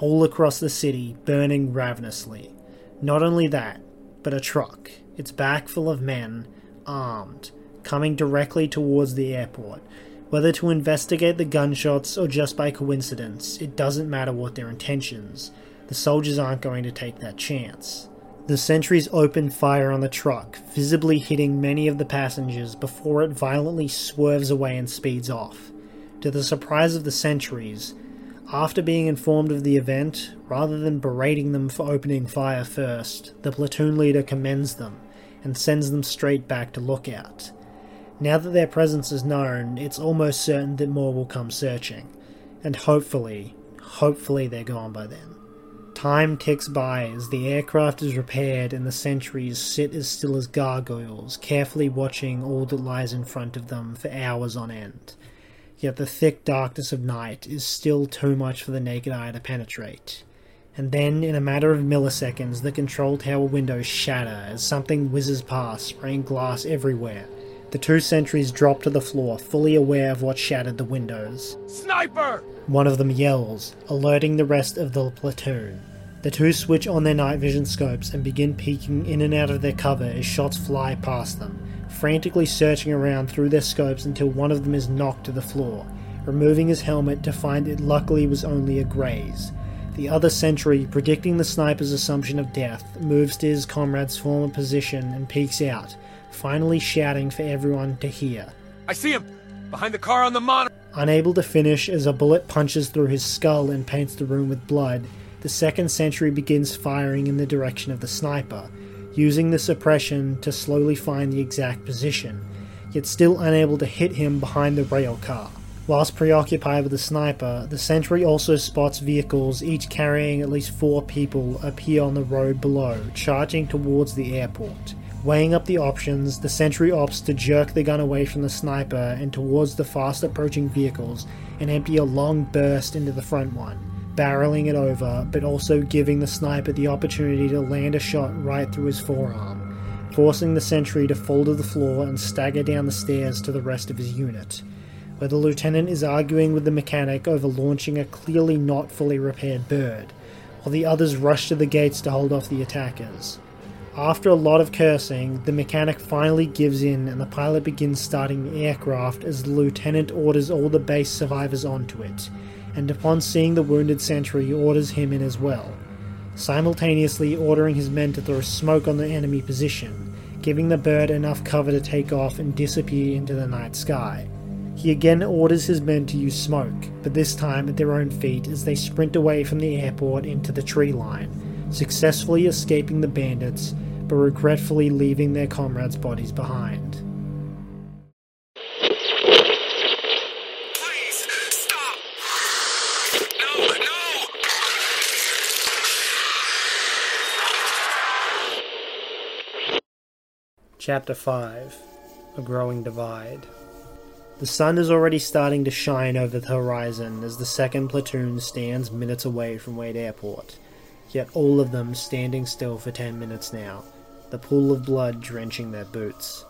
Speaker 1: all across the city, burning ravenously. Not only that, but a truck, its back full of men, armed, coming directly towards the airport. Whether to investigate the gunshots or just by coincidence, it doesn't matter what their intentions. The soldiers aren't going to take that chance. The sentries open fire on the truck, visibly hitting many of the passengers before it violently swerves away and speeds off. To the surprise of the sentries, after being informed of the event, rather than berating them for opening fire first, the platoon leader commends them and sends them straight back to lookout. Now that their presence is known, it's almost certain that more will come searching, and hopefully, hopefully they're gone by then. Time ticks by as the aircraft is repaired and the sentries sit as still as gargoyles, carefully watching all that lies in front of them for hours on end. Yet the thick darkness of night is still too much for the naked eye to penetrate. And then, in a matter of milliseconds, the control tower windows shatter as something whizzes past, spraying glass everywhere. The two sentries drop to the floor, fully aware of what shattered the windows.
Speaker 11: Sniper!
Speaker 1: One of them yells, alerting the rest of the platoon. The two switch on their night vision scopes and begin peeking in and out of their cover as shots fly past them, frantically searching around through their scopes until one of them is knocked to the floor, removing his helmet to find it luckily was only a graze. The other sentry, predicting the sniper's assumption of death, moves to his comrade's former position and peeks out, finally shouting for everyone to hear.
Speaker 11: I see him! Behind the car on the monitor!
Speaker 1: Unable to finish as a bullet punches through his skull and paints the room with blood, the second sentry begins firing in the direction of the sniper, using the suppression to slowly find the exact position, yet still unable to hit him behind the rail car. Whilst preoccupied with the sniper, the sentry also spots vehicles, each carrying at least four people, appear on the road below, charging towards the airport. Weighing up the options, the sentry opts to jerk the gun away from the sniper and towards the fast approaching vehicles and empty a long burst into the front one, barreling it over, but also giving the sniper the opportunity to land a shot right through his forearm, forcing the sentry to fall to the floor and stagger down the stairs to the rest of his unit, where the lieutenant is arguing with the mechanic over launching a clearly not fully repaired bird, while the others rush to the gates to hold off the attackers. After a lot of cursing, the mechanic finally gives in and the pilot begins starting the aircraft as the lieutenant orders all the base survivors onto it, and upon seeing the wounded sentry, orders him in as well, simultaneously ordering his men to throw smoke on the enemy position, giving the bird enough cover to take off and disappear into the night sky. He again orders his men to use smoke, but this time at their own feet as they sprint away from the airport into the tree line, successfully escaping the bandits, but regretfully leaving their comrades' bodies behind. Chapter 5 A Growing Divide. The sun is already starting to shine over the horizon as the second platoon stands minutes away from Wade Airport, yet all of them standing still for 10 minutes now, the pool of blood drenching their boots.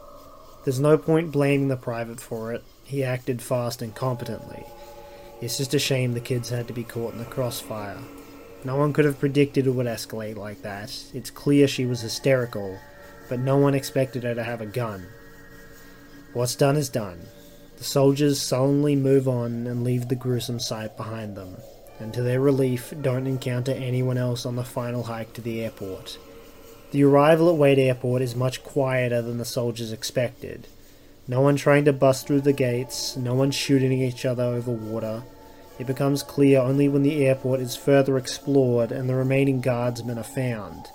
Speaker 1: There's no point blaming the private for it, he acted fast and competently. It's just a shame the kids had to be caught in the crossfire. No one could have predicted it would escalate like that. It's clear she was hysterical, but no one expected her to have a gun. What's done is done. The soldiers sullenly move on and leave the gruesome sight behind them, and to their relief, don't encounter anyone else on the final hike to the airport. The arrival at Wade Airport is much quieter than the soldiers expected. No one trying to bust through the gates, no one shooting each other over water. It becomes clear only when the airport is further explored and the remaining guardsmen are found.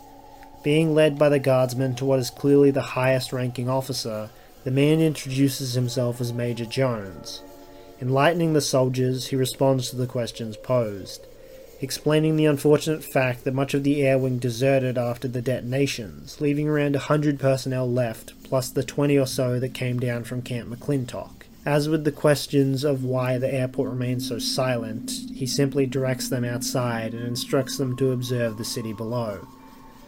Speaker 1: Being led by the guardsman to what is clearly the highest ranking officer, the man introduces himself as Major Jones. Enlightening the soldiers, he responds to the questions posed, explaining the unfortunate fact that much of the air wing deserted after the detonations, leaving around a hundred personnel left, plus the twenty or so that came down from Camp McClintock. As with the questions of why the airport remains so silent, he simply directs them outside and instructs them to observe the city below.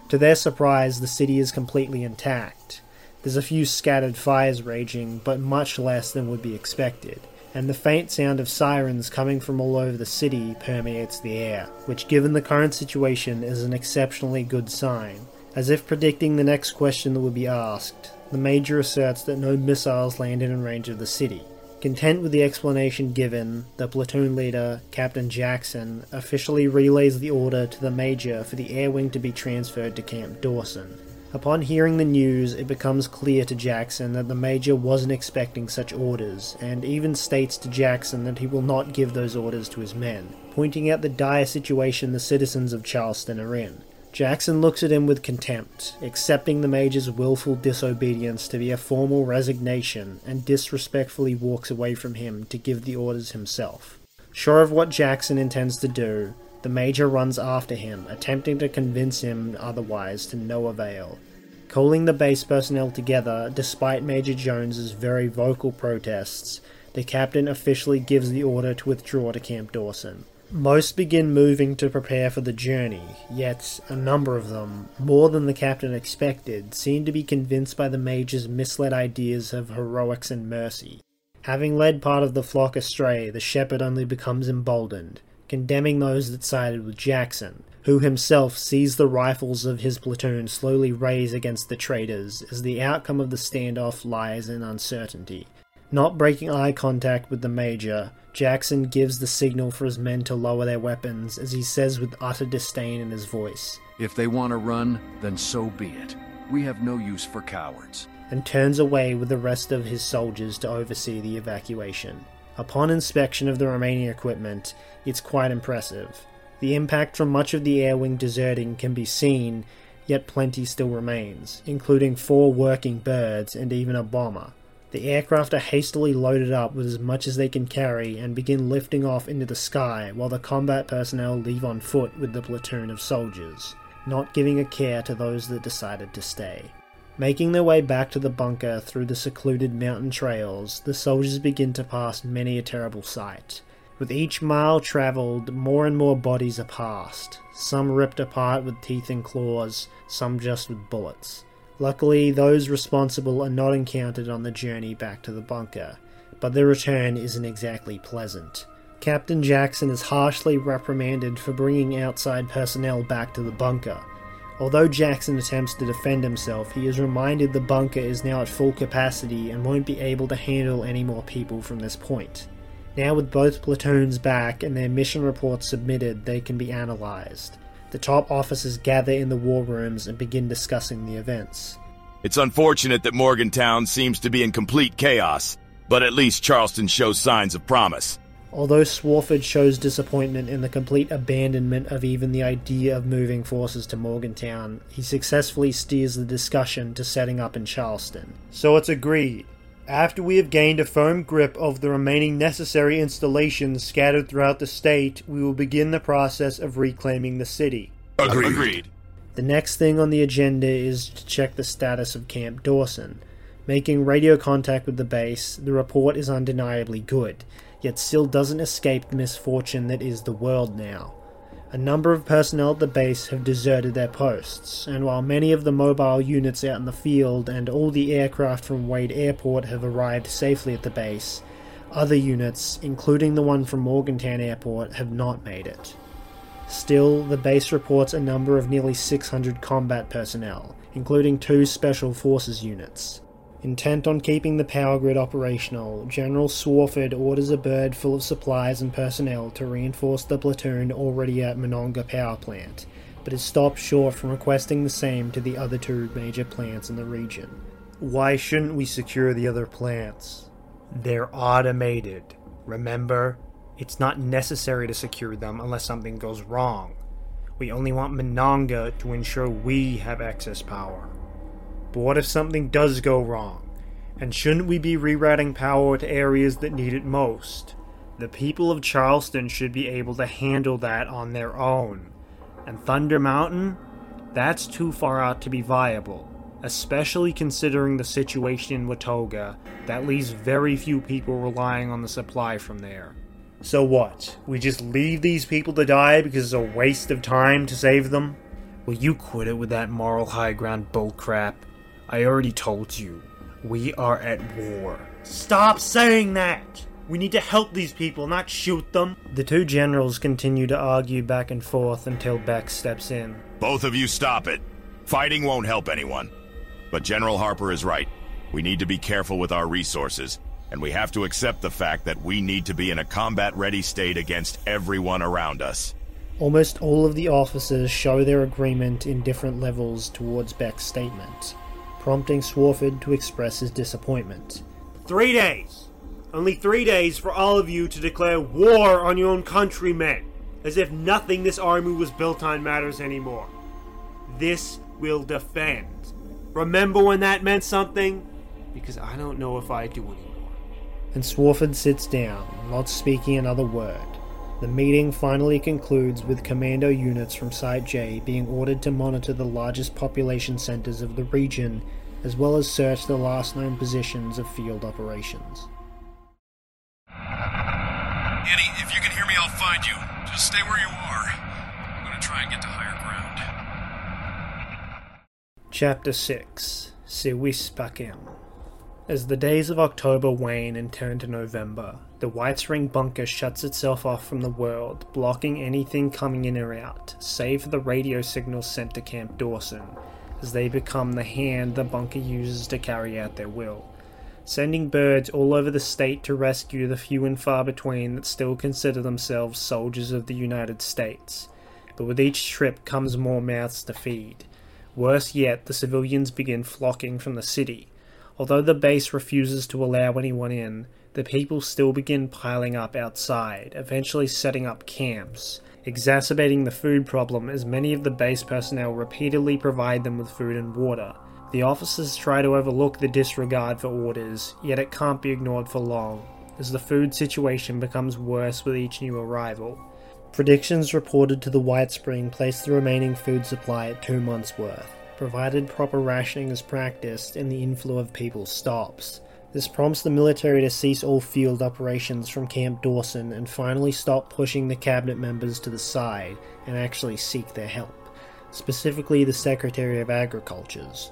Speaker 1: To their surprise, the city is completely intact. There's a few scattered fires raging, but much less than would be expected, and the faint sound of sirens coming from all over the city permeates the air, which, given the current situation, is an exceptionally good sign. As if predicting the next question that would be asked, the Major asserts that no missiles landed in range of the city. Content with the explanation given, the platoon leader, Captain Jackson, officially relays the order to the Major for the air wing to be transferred to Camp Dawson. Upon hearing the news, it becomes clear to Jackson that the Major wasn't expecting such orders, and even states to Jackson that he will not give those orders to his men, pointing out the dire situation the citizens of Charleston are in. Jackson looks at him with contempt, accepting the Major's willful disobedience to be a formal resignation, and disrespectfully walks away from him to give the orders himself. Sure of what Jackson intends to do, the Major runs after him, attempting to convince him otherwise to no avail. Calling the base personnel together, despite Major Jones's very vocal protests, the captain officially gives the order to withdraw to Camp Dawson. Most begin moving to prepare for the journey, yet a number of them, more than the captain expected, seem to be convinced by the Major's misled ideas of heroics and mercy. Having led part of the flock astray, the shepherd only becomes emboldened, condemning those that sided with Jackson, who himself sees the rifles of his platoon slowly raise against the traitors as the outcome of the standoff lies in uncertainty. Not breaking eye contact with the Major, Jackson gives the signal for his men to lower their weapons as he says with utter disdain in his voice,
Speaker 12: If they want to run, then so be it. We have no use for cowards.
Speaker 1: and turns away with the rest of his soldiers to oversee the evacuation. Upon inspection of the remaining equipment, it's quite impressive. The impact from much of the air wing deserting can be seen, yet plenty still remains, including four working birds and even a bomber. The aircraft are hastily loaded up with as much as they can carry and begin lifting off into the sky while the combat personnel leave on foot with the platoon of soldiers, not giving a care to those that decided to stay. Making their way back to the bunker through the secluded mountain trails, the soldiers begin to pass many a terrible sight. With each mile travelled, more and more bodies are passed, some ripped apart with teeth and claws, some just with bullets. Luckily, those responsible are not encountered on the journey back to the bunker, but their return isn't exactly pleasant. Captain Jackson is harshly reprimanded for bringing outside personnel back to the bunker. Although Jackson attempts to defend himself, he is reminded the bunker is now at full capacity and won't be able to handle any more people from this point. Now, with both platoons back and their mission reports submitted, they can be analysed. The top officers gather in the war rooms and begin discussing the events.
Speaker 9: It's unfortunate that Morgantown seems to be in complete chaos, but at least Charleston shows signs of promise.
Speaker 1: Although Swarford shows disappointment in the complete abandonment of even the idea of moving forces to Morgantown, he successfully steers the discussion to setting up in Charleston.
Speaker 4: So it's agreed. After we have gained a firm grip of the remaining necessary installations scattered throughout the state, we will begin the process of reclaiming the city.
Speaker 9: Agreed. Agreed.
Speaker 1: The next thing on the agenda is to check the status of Camp Dawson. Making radio contact with the base, the report is undeniably good, yet still doesn't escape the misfortune that is the world now. A number of personnel at the base have deserted their posts, and while many of the mobile units out in the field and all the aircraft from Wade Airport have arrived safely at the base, other units, including the one from Morgantown Airport, have not made it. Still, the base reports a number of nearly 600 combat personnel, including two Special Forces units. Intent on keeping the power grid operational, General Swarford orders a bird full of supplies and personnel to reinforce the platoon already at Monongah Power Plant, but is stopped short from requesting the same to the other two major plants in the region.
Speaker 4: Why shouldn't we secure the other plants?
Speaker 5: They're automated. Remember? It's not necessary to secure them unless something goes wrong. We only want Monongah to ensure we have excess power.
Speaker 4: But what if something does go wrong? And shouldn't we be rerouting power to areas that need it most? The people of Charleston should be able to handle that on their own. And Thunder Mountain? That's too far out to be viable, especially considering the situation in Watoga that leaves very few people relying on the supply from there. So what? We just leave these people to die because it's a waste of time to save them?
Speaker 5: Will you quit it with that moral high ground bullcrap? I already told you, we are at war.
Speaker 4: Stop saying that! We need to help these people, not shoot them.
Speaker 1: The two generals continue to argue back and forth until Beck steps in.
Speaker 9: Both of you stop it. Fighting won't help anyone. But General Harper is right. We need to be careful with our resources. and we have to accept the fact that we need to be in a combat ready state against everyone around us.
Speaker 1: Almost all of the officers show their agreement in different levels towards Beck's statement, prompting Swarford to express his disappointment.
Speaker 13: Three days! Only three days for all of you to declare war on your own countrymen, as if nothing this army was built on matters anymore. This we'll defend. Remember when that meant something? Because I don't know if I do anymore.
Speaker 1: And Swarford sits down, not speaking another word. The meeting finally concludes with commando units from Site J being ordered to monitor the largest population centers of the region, as well as search the last known positions of field operations.
Speaker 6: Annie, if you can hear me, I'll find you. Just stay where you are. I'm gonna try and get to higher ground.
Speaker 1: Chapter 6 Si Vis Pacem As the days of October wane and turn to November, the White Spring bunker shuts itself off from the world, blocking anything coming in or out, save for the radio signals sent to Camp Dawson, as they become the hand the bunker uses to carry out their will sending birds all over the state to rescue the few and far between that still consider themselves soldiers of the United States. But with each trip comes more mouths to feed. Worse yet, the civilians begin flocking from the city. Although the base refuses to allow anyone in, the people still begin piling up outside, eventually setting up camps, exacerbating the food problem as many of the base personnel repeatedly provide them with food and water. The officers try to overlook the disregard for orders, yet it can't be ignored for long, as the food situation becomes worse with each new arrival. Predictions reported to the White Spring place the remaining food supply at two months' worth, provided proper rationing is practiced and the inflow of people stops. This prompts the military to cease all field operations from Camp Dawson and finally stop pushing the cabinet members to the side and actually seek their help, specifically the Secretary of Agriculture's.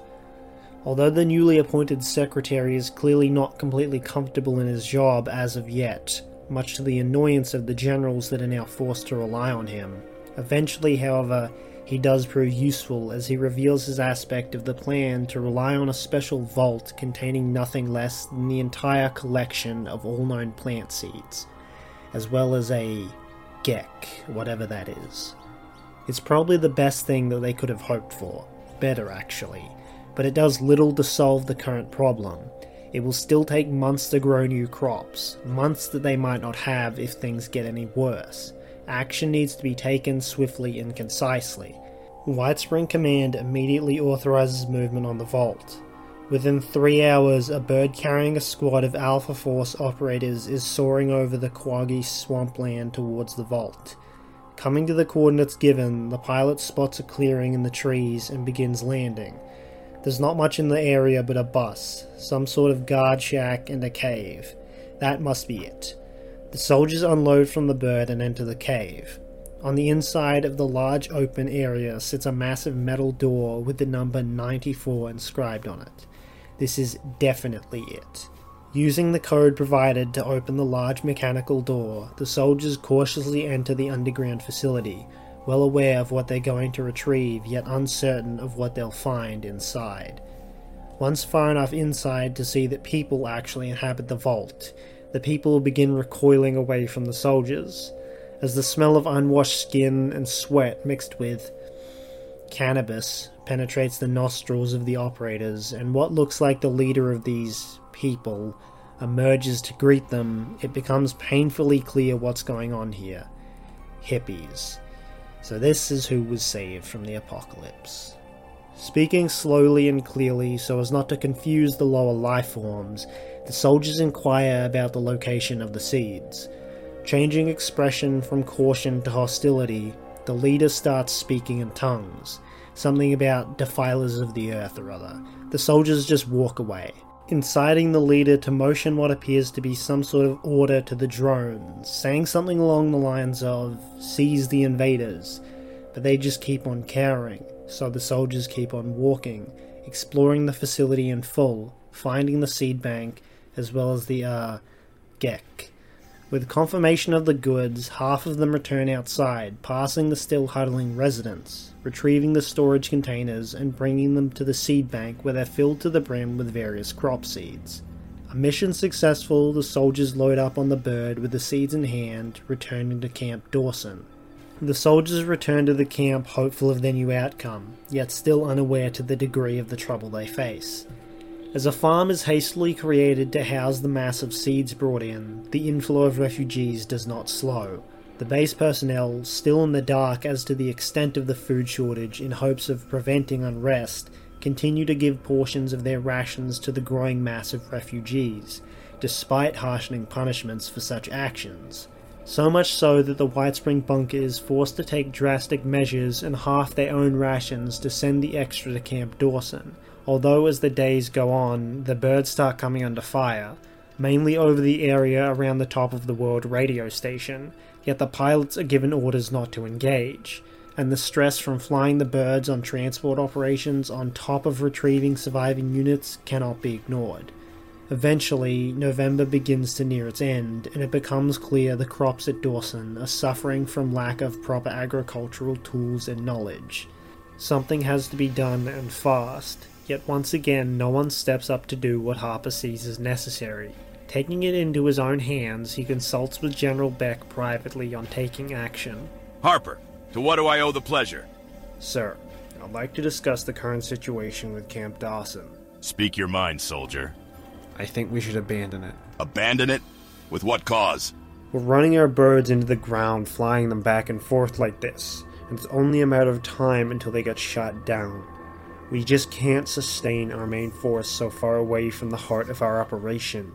Speaker 1: Although the newly appointed secretary is clearly not completely comfortable in his job as of yet, much to the annoyance of the generals that are now forced to rely on him. Eventually, however, he does prove useful as he reveals his aspect of the plan to rely on a special vault containing nothing less than the entire collection of all known plant seeds, as well as a GECK, whatever that is. It's probably the best thing that they could have hoped for. Better, actually but it does little to solve the current problem. It will still take months to grow new crops, months that they might not have if things get any worse. Action needs to be taken swiftly and concisely. White Spring Command immediately authorizes movement on the vault. Within three hours, a bird carrying a squad of Alpha Force operators is soaring over the Quaggy swampland towards the vault. Coming to the coordinates given, the pilot spots a clearing in the trees and begins landing. There's not much in the area but a bus, some sort of guard shack, and a cave. That must be it. The soldiers unload from the bird and enter the cave. On the inside of the large open area sits a massive metal door with the number 94 inscribed on it. This is definitely it. Using the code provided to open the large mechanical door, the soldiers cautiously enter the underground facility, well aware of what they're going to retrieve, yet uncertain of what they'll find inside. Once far enough inside to see that people actually inhabit the vault, the people begin recoiling away from the soldiers, as the smell of unwashed skin and sweat mixed with cannabis penetrates the nostrils of the operators, and what looks like the leader of these people emerges to greet them, it becomes painfully clear what's going on here. Hippies. So, this is who was saved from the apocalypse. Speaking slowly and clearly so as not to confuse the lower life forms, the soldiers inquire about the location of the seeds. Changing expression from caution to hostility, the leader starts speaking in tongues, something about defilers of the earth or other. The soldiers just walk away inciting the leader to motion what appears to be some sort of order to the drones, saying something along the lines of, seize the invaders, but they just keep on cowering, so the soldiers keep on walking, exploring the facility in full, finding the seed bank, as well as the, uh, GECK. With confirmation of the goods, half of them return outside, passing the still huddling residents, retrieving the storage containers and bringing them to the seed bank where they're filled to the brim with various crop seeds. A mission successful, the soldiers load up on the bird with the seeds in hand, returning to Camp Dawson. The soldiers return to the camp hopeful of their new outcome, yet still unaware to the degree of the trouble they face. As a farm is hastily created to house the mass of seeds brought in, the inflow of refugees does not slow. The base personnel, still in the dark as to the extent of the food shortage in hopes of preventing unrest, continue to give portions of their rations to the growing mass of refugees, despite harshening punishments for such actions. So much so that the White Spring bunker is forced to take drastic measures and half their own rations to send the extra to Camp Dawson. Although, as the days go on, the birds start coming under fire, mainly over the area around the top of the World Radio Station, yet the pilots are given orders not to engage and the stress from flying the birds on transport operations on top of retrieving surviving units cannot be ignored. Eventually, November begins to near its end, and it becomes clear the crops at Dawson are suffering from lack of proper agricultural tools and knowledge. Something has to be done and fast, yet once again no one steps up to do what Harper sees as necessary. Taking it into his own hands, he consults with General Beck privately on taking action.
Speaker 9: Harper, to what do I owe the pleasure?
Speaker 1: Sir, I'd like to discuss the current situation with Camp Dawson.
Speaker 9: Speak your mind, soldier.
Speaker 1: I think we should abandon it.
Speaker 9: Abandon it? With what cause?
Speaker 1: We're running our birds into the ground, flying them back and forth like this, and it's only a matter of time until they get shot down. We just can't sustain our main force so far away from the heart of our operation.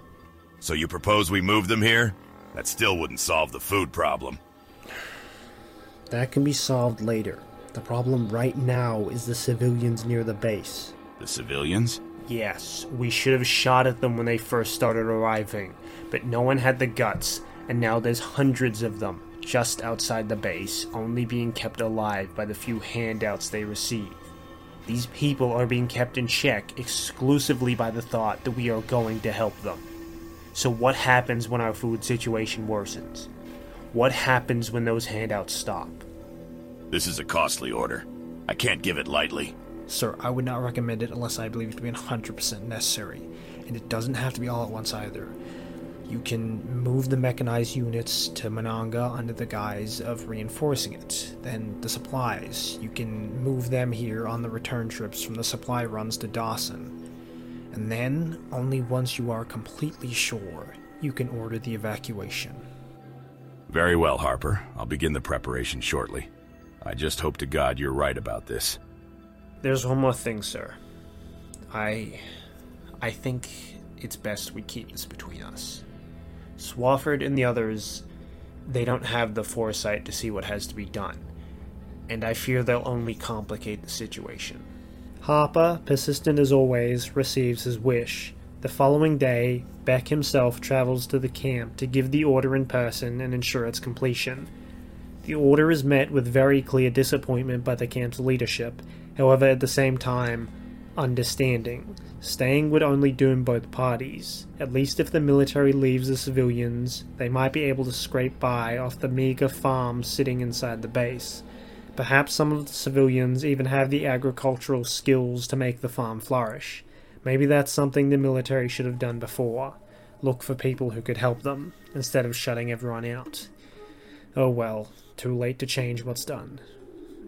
Speaker 9: So you propose we move them here? That still wouldn't solve the food problem.
Speaker 1: That can be solved later. The problem right now is the civilians near the base.
Speaker 9: The civilians?
Speaker 5: Yes, we should have shot at them when they first started arriving, but no one had the guts, and now there's hundreds of them just outside the base, only being kept alive by the few handouts they receive. These people are being kept in check exclusively by the thought that we are going to help them. So, what happens when our food situation worsens? What happens when those handouts stop?
Speaker 9: This is a costly order. I can't give it lightly.
Speaker 5: Sir, I would not recommend it unless I believe it to be 100% necessary. And it doesn't have to be all at once either. You can move the mechanized units to Monongah under the guise of reinforcing it. Then the supplies. You can move them here on the return trips from the supply runs to Dawson. And then, only once you are completely sure, you can order the evacuation.
Speaker 9: Very well, Harper. I'll begin the preparation shortly. I just hope to God you're right about this.
Speaker 5: There's one more thing, sir. I. I think it's best we keep this between us. Swafford and the others, they don't have the foresight to see what has to be done, and I fear they'll only complicate the situation.
Speaker 1: Harper, persistent as always, receives his wish. The following day, Beck himself travels to the camp to give the order in person and ensure its completion. The order is met with very clear disappointment by the camp's leadership, however, at the same time, understanding. Staying would only doom both parties. At least if the military leaves the civilians, they might be able to scrape by off the meager farms sitting inside the base. Perhaps some of the civilians even have the agricultural skills to make the farm flourish. Maybe that's something the military should have done before. Look for people who could help them, instead of shutting everyone out. Oh well, too late to change what's done.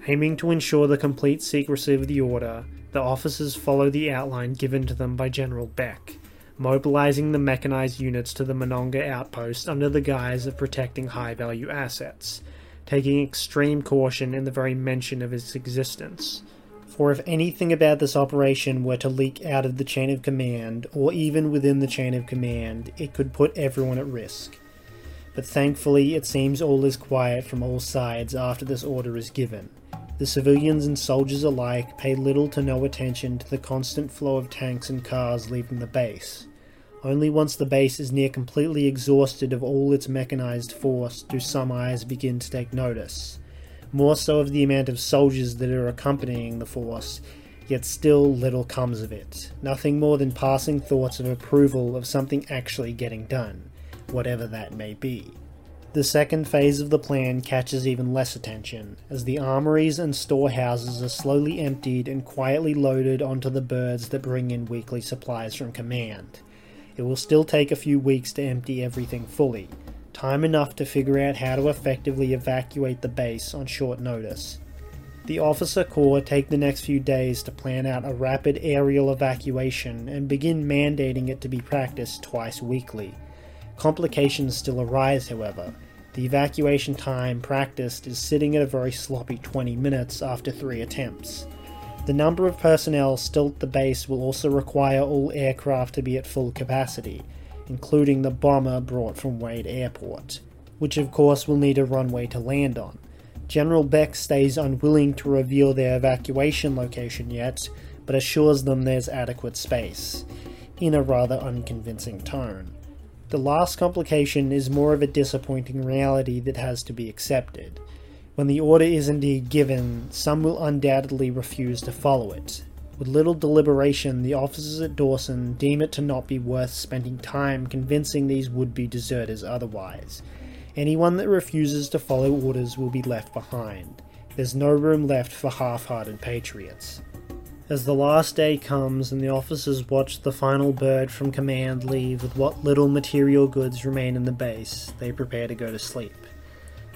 Speaker 1: Aiming to ensure the complete secrecy of the order, the officers follow the outline given to them by General Beck, mobilizing the mechanized units to the Monongah outpost under the guise of protecting high value assets, taking extreme caution in the very mention of its existence. For if anything about this operation were to leak out of the chain of command, or even within the chain of command, it could put everyone at risk. But thankfully, it seems all is quiet from all sides after this order is given. The civilians and soldiers alike pay little to no attention to the constant flow of tanks and cars leaving the base. Only once the base is near completely exhausted of all its mechanized force do some eyes begin to take notice. More so of the amount of soldiers that are accompanying the force, yet still little comes of it. Nothing more than passing thoughts of approval of something actually getting done, whatever that may be. The second phase of the plan catches even less attention, as the armories and storehouses are slowly emptied and quietly loaded onto the birds that bring in weekly supplies from command. It will still take a few weeks to empty everything fully, time enough to figure out how to effectively evacuate the base on short notice. The officer corps take the next few days to plan out a rapid aerial evacuation and begin mandating it to be practiced twice weekly. Complications still arise, however. The evacuation time practiced is sitting at a very sloppy 20 minutes after three attempts. The number of personnel still at the base will also require all aircraft to be at full capacity, including the bomber brought from Wade Airport, which of course will need a runway to land on. General Beck stays unwilling to reveal their evacuation location yet, but assures them there's adequate space, in a rather unconvincing tone. The last complication is more of a disappointing reality that has to be accepted. When the order is indeed given, some will undoubtedly refuse to follow it. With little deliberation, the officers at Dawson deem it to not be worth spending time convincing these would be deserters otherwise. Anyone that refuses to follow orders will be left behind. There's no room left for half hearted patriots. As the last day comes and the officers watch the final bird from command leave with what little material goods remain in the base, they prepare to go to sleep.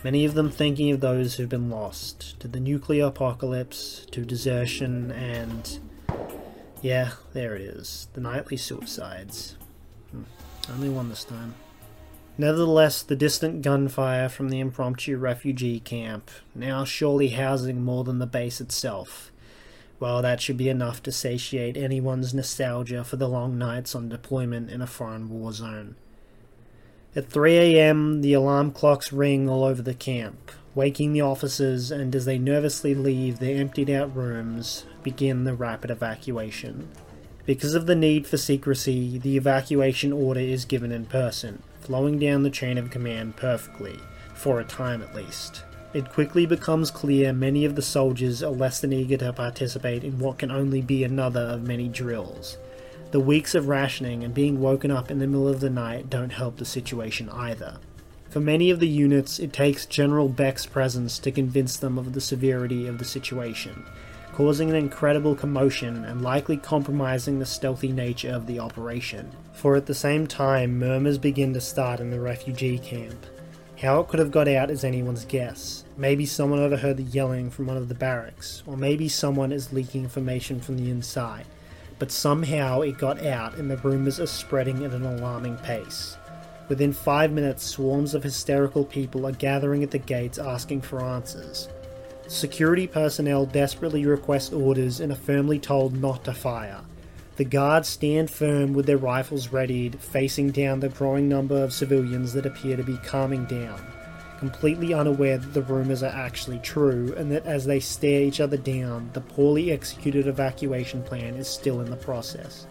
Speaker 1: Many of them thinking of those who've been lost, to the nuclear apocalypse, to desertion, and. Yeah, there it is. The nightly suicides. Hmm. Only one this time. Nevertheless, the distant gunfire from the impromptu refugee camp, now surely housing more than the base itself, well, that should be enough to satiate anyone's nostalgia for the long nights on deployment in a foreign war zone. At 3 a.m., the alarm clocks ring all over the camp, waking the officers, and as they nervously leave their emptied out rooms, begin the rapid evacuation. Because of the need for secrecy, the evacuation order is given in person, flowing down the chain of command perfectly, for a time at least. It quickly becomes clear many of the soldiers are less than eager to participate in what can only be another of many drills. The weeks of rationing and being woken up in the middle of the night don't help the situation either. For many of the units, it takes General Beck's presence to convince them of the severity of the situation, causing an incredible commotion and likely compromising the stealthy nature of the operation. For at the same time, murmurs begin to start in the refugee camp. How it could have got out is anyone's guess. Maybe someone overheard the yelling from one of the barracks, or maybe someone is leaking information from the inside but somehow it got out and the rumours are spreading at an alarming pace. Within five minutes, swarms of hysterical people are gathering at the gates asking for answers. Security personnel desperately request orders and are firmly told not to fire. The guards stand firm with their rifles readied, facing down the growing number of civilians that appear to be calming down completely unaware that the rumours are actually true, and that as they stare each other down, the poorly executed evacuation plan is still in the process.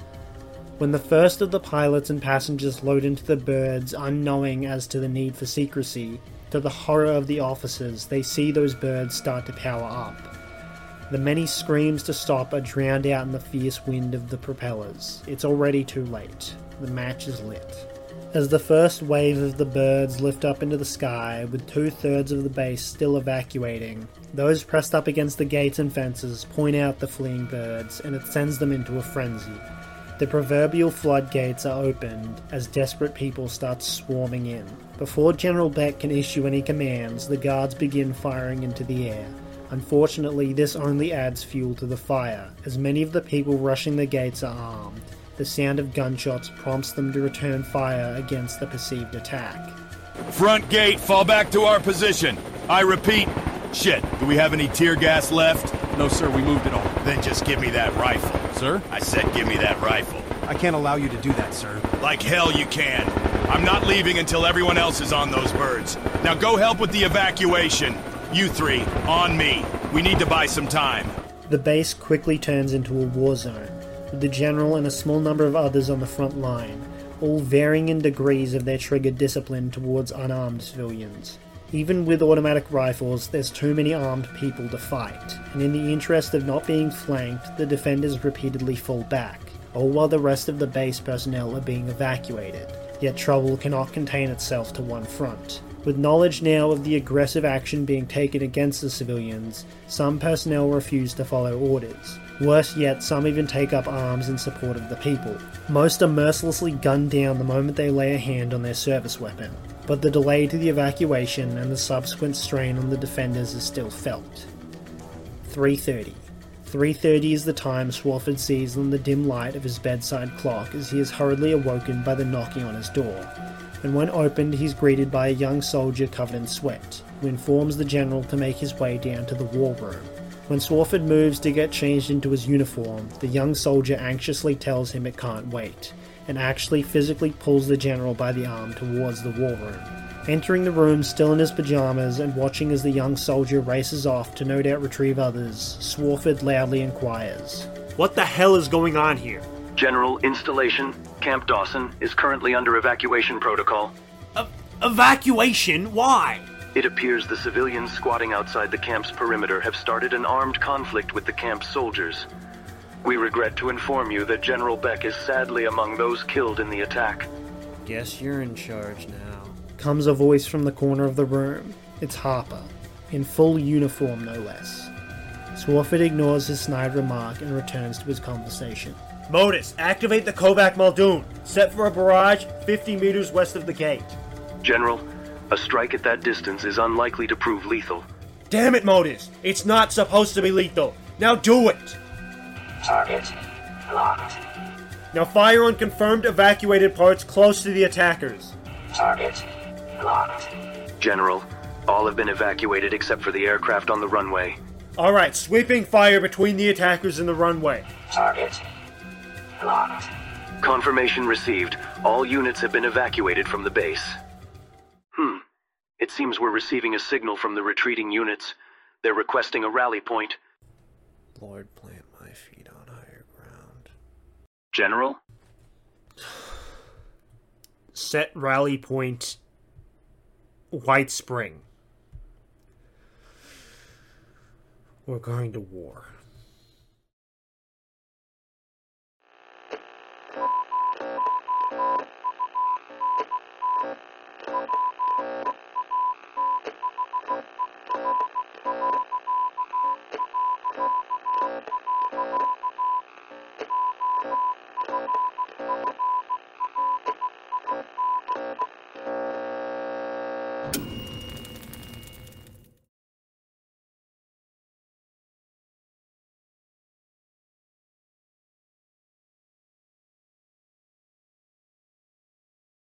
Speaker 1: When the first of the pilots and passengers load into the birds, unknowing as to the need for secrecy, to the horror of the officers, they see those birds start to power up. The many screams to stop are drowned out in the fierce wind of the propellers. It's already too late. The match is lit. As the first wave of the birds lift up into the sky, with two thirds of the base still evacuating, those pressed up against the gates and fences point out the fleeing birds, and it sends them into a frenzy. The proverbial floodgates are opened as desperate people start swarming in. Before General Beck can issue any commands, the guards begin firing into the air. Unfortunately, this only adds fuel to the fire, as many of the people rushing the gates are armed. The sound of gunshots prompts them to return fire against the perceived attack.
Speaker 9: Front gate, fall back to our position. I repeat, shit, do we have any tear gas left?
Speaker 14: No, sir, we moved it all.
Speaker 9: Then just give me that rifle.
Speaker 14: Sir?
Speaker 9: I said give me that rifle.
Speaker 14: I can't allow you to do that, sir.
Speaker 9: Like hell you can. I'm not leaving until everyone else is on those birds. Now go help with the evacuation. You three, on me. We need to buy some time.
Speaker 1: The base quickly turns into a war zone with the general and a small number of others on the front line, all varying in degrees of their trigger discipline towards unarmed civilians. Even with automatic rifles, there's too many armed people to fight, and in the interest of not being flanked, the defenders repeatedly fall back, all while the rest of the base personnel are being evacuated. Yet trouble cannot contain itself to one front. With knowledge now of the aggressive action being taken against the civilians, some personnel refuse to follow orders. Worse yet, some even take up arms in support of the people. Most are mercilessly gunned down the moment they lay a hand on their service weapon, but the delay to the evacuation and the subsequent strain on the defenders is still felt. 3:30. 3:30 is the time Swafford sees in the dim light of his bedside clock as he is hurriedly awoken by the knocking on his door. And when opened, he's greeted by a young soldier covered in sweat, who informs the general to make his way down to the war room. When Swafford moves to get changed into his uniform, the young soldier anxiously tells him it can't wait, and actually physically pulls the general by the arm towards the war room. Entering the room still in his pajamas and watching as the young soldier races off to no doubt retrieve others, Swafford loudly inquires.
Speaker 13: What the hell is going on here?
Speaker 15: General installation, Camp Dawson, is currently under evacuation protocol.
Speaker 13: Evacuation? Why?
Speaker 15: It appears the civilians squatting outside the camp's perimeter have started an armed conflict with the camp's soldiers. We regret to inform you that General Beck is sadly among those killed in the attack.
Speaker 5: Guess you're in charge now.
Speaker 1: Comes a voice from the corner of the room. It's Harper, in full uniform no less. Swafford ignores his snide remark and returns to his conversation.
Speaker 13: Modus, activate the Kovac Muldoon. Set for a barrage 50 meters west of the gate.
Speaker 15: General, a strike at that distance is unlikely to prove lethal.
Speaker 13: Damn it, Modus! It's not supposed to be lethal. Now do it!
Speaker 16: Target locked.
Speaker 13: Now fire on confirmed evacuated parts close to the attackers.
Speaker 16: Target locked.
Speaker 15: General, all have been evacuated except for the aircraft on the runway.
Speaker 13: Alright, sweeping fire between the attackers and the runway.
Speaker 16: Target locked.
Speaker 15: Confirmation received. All units have been evacuated from the base. Hmm. It seems we're receiving a signal from the retreating units. They're requesting a rally point.
Speaker 5: Lord, plant my feet on higher ground.
Speaker 15: General?
Speaker 13: Set rally point White Spring. We're going to war.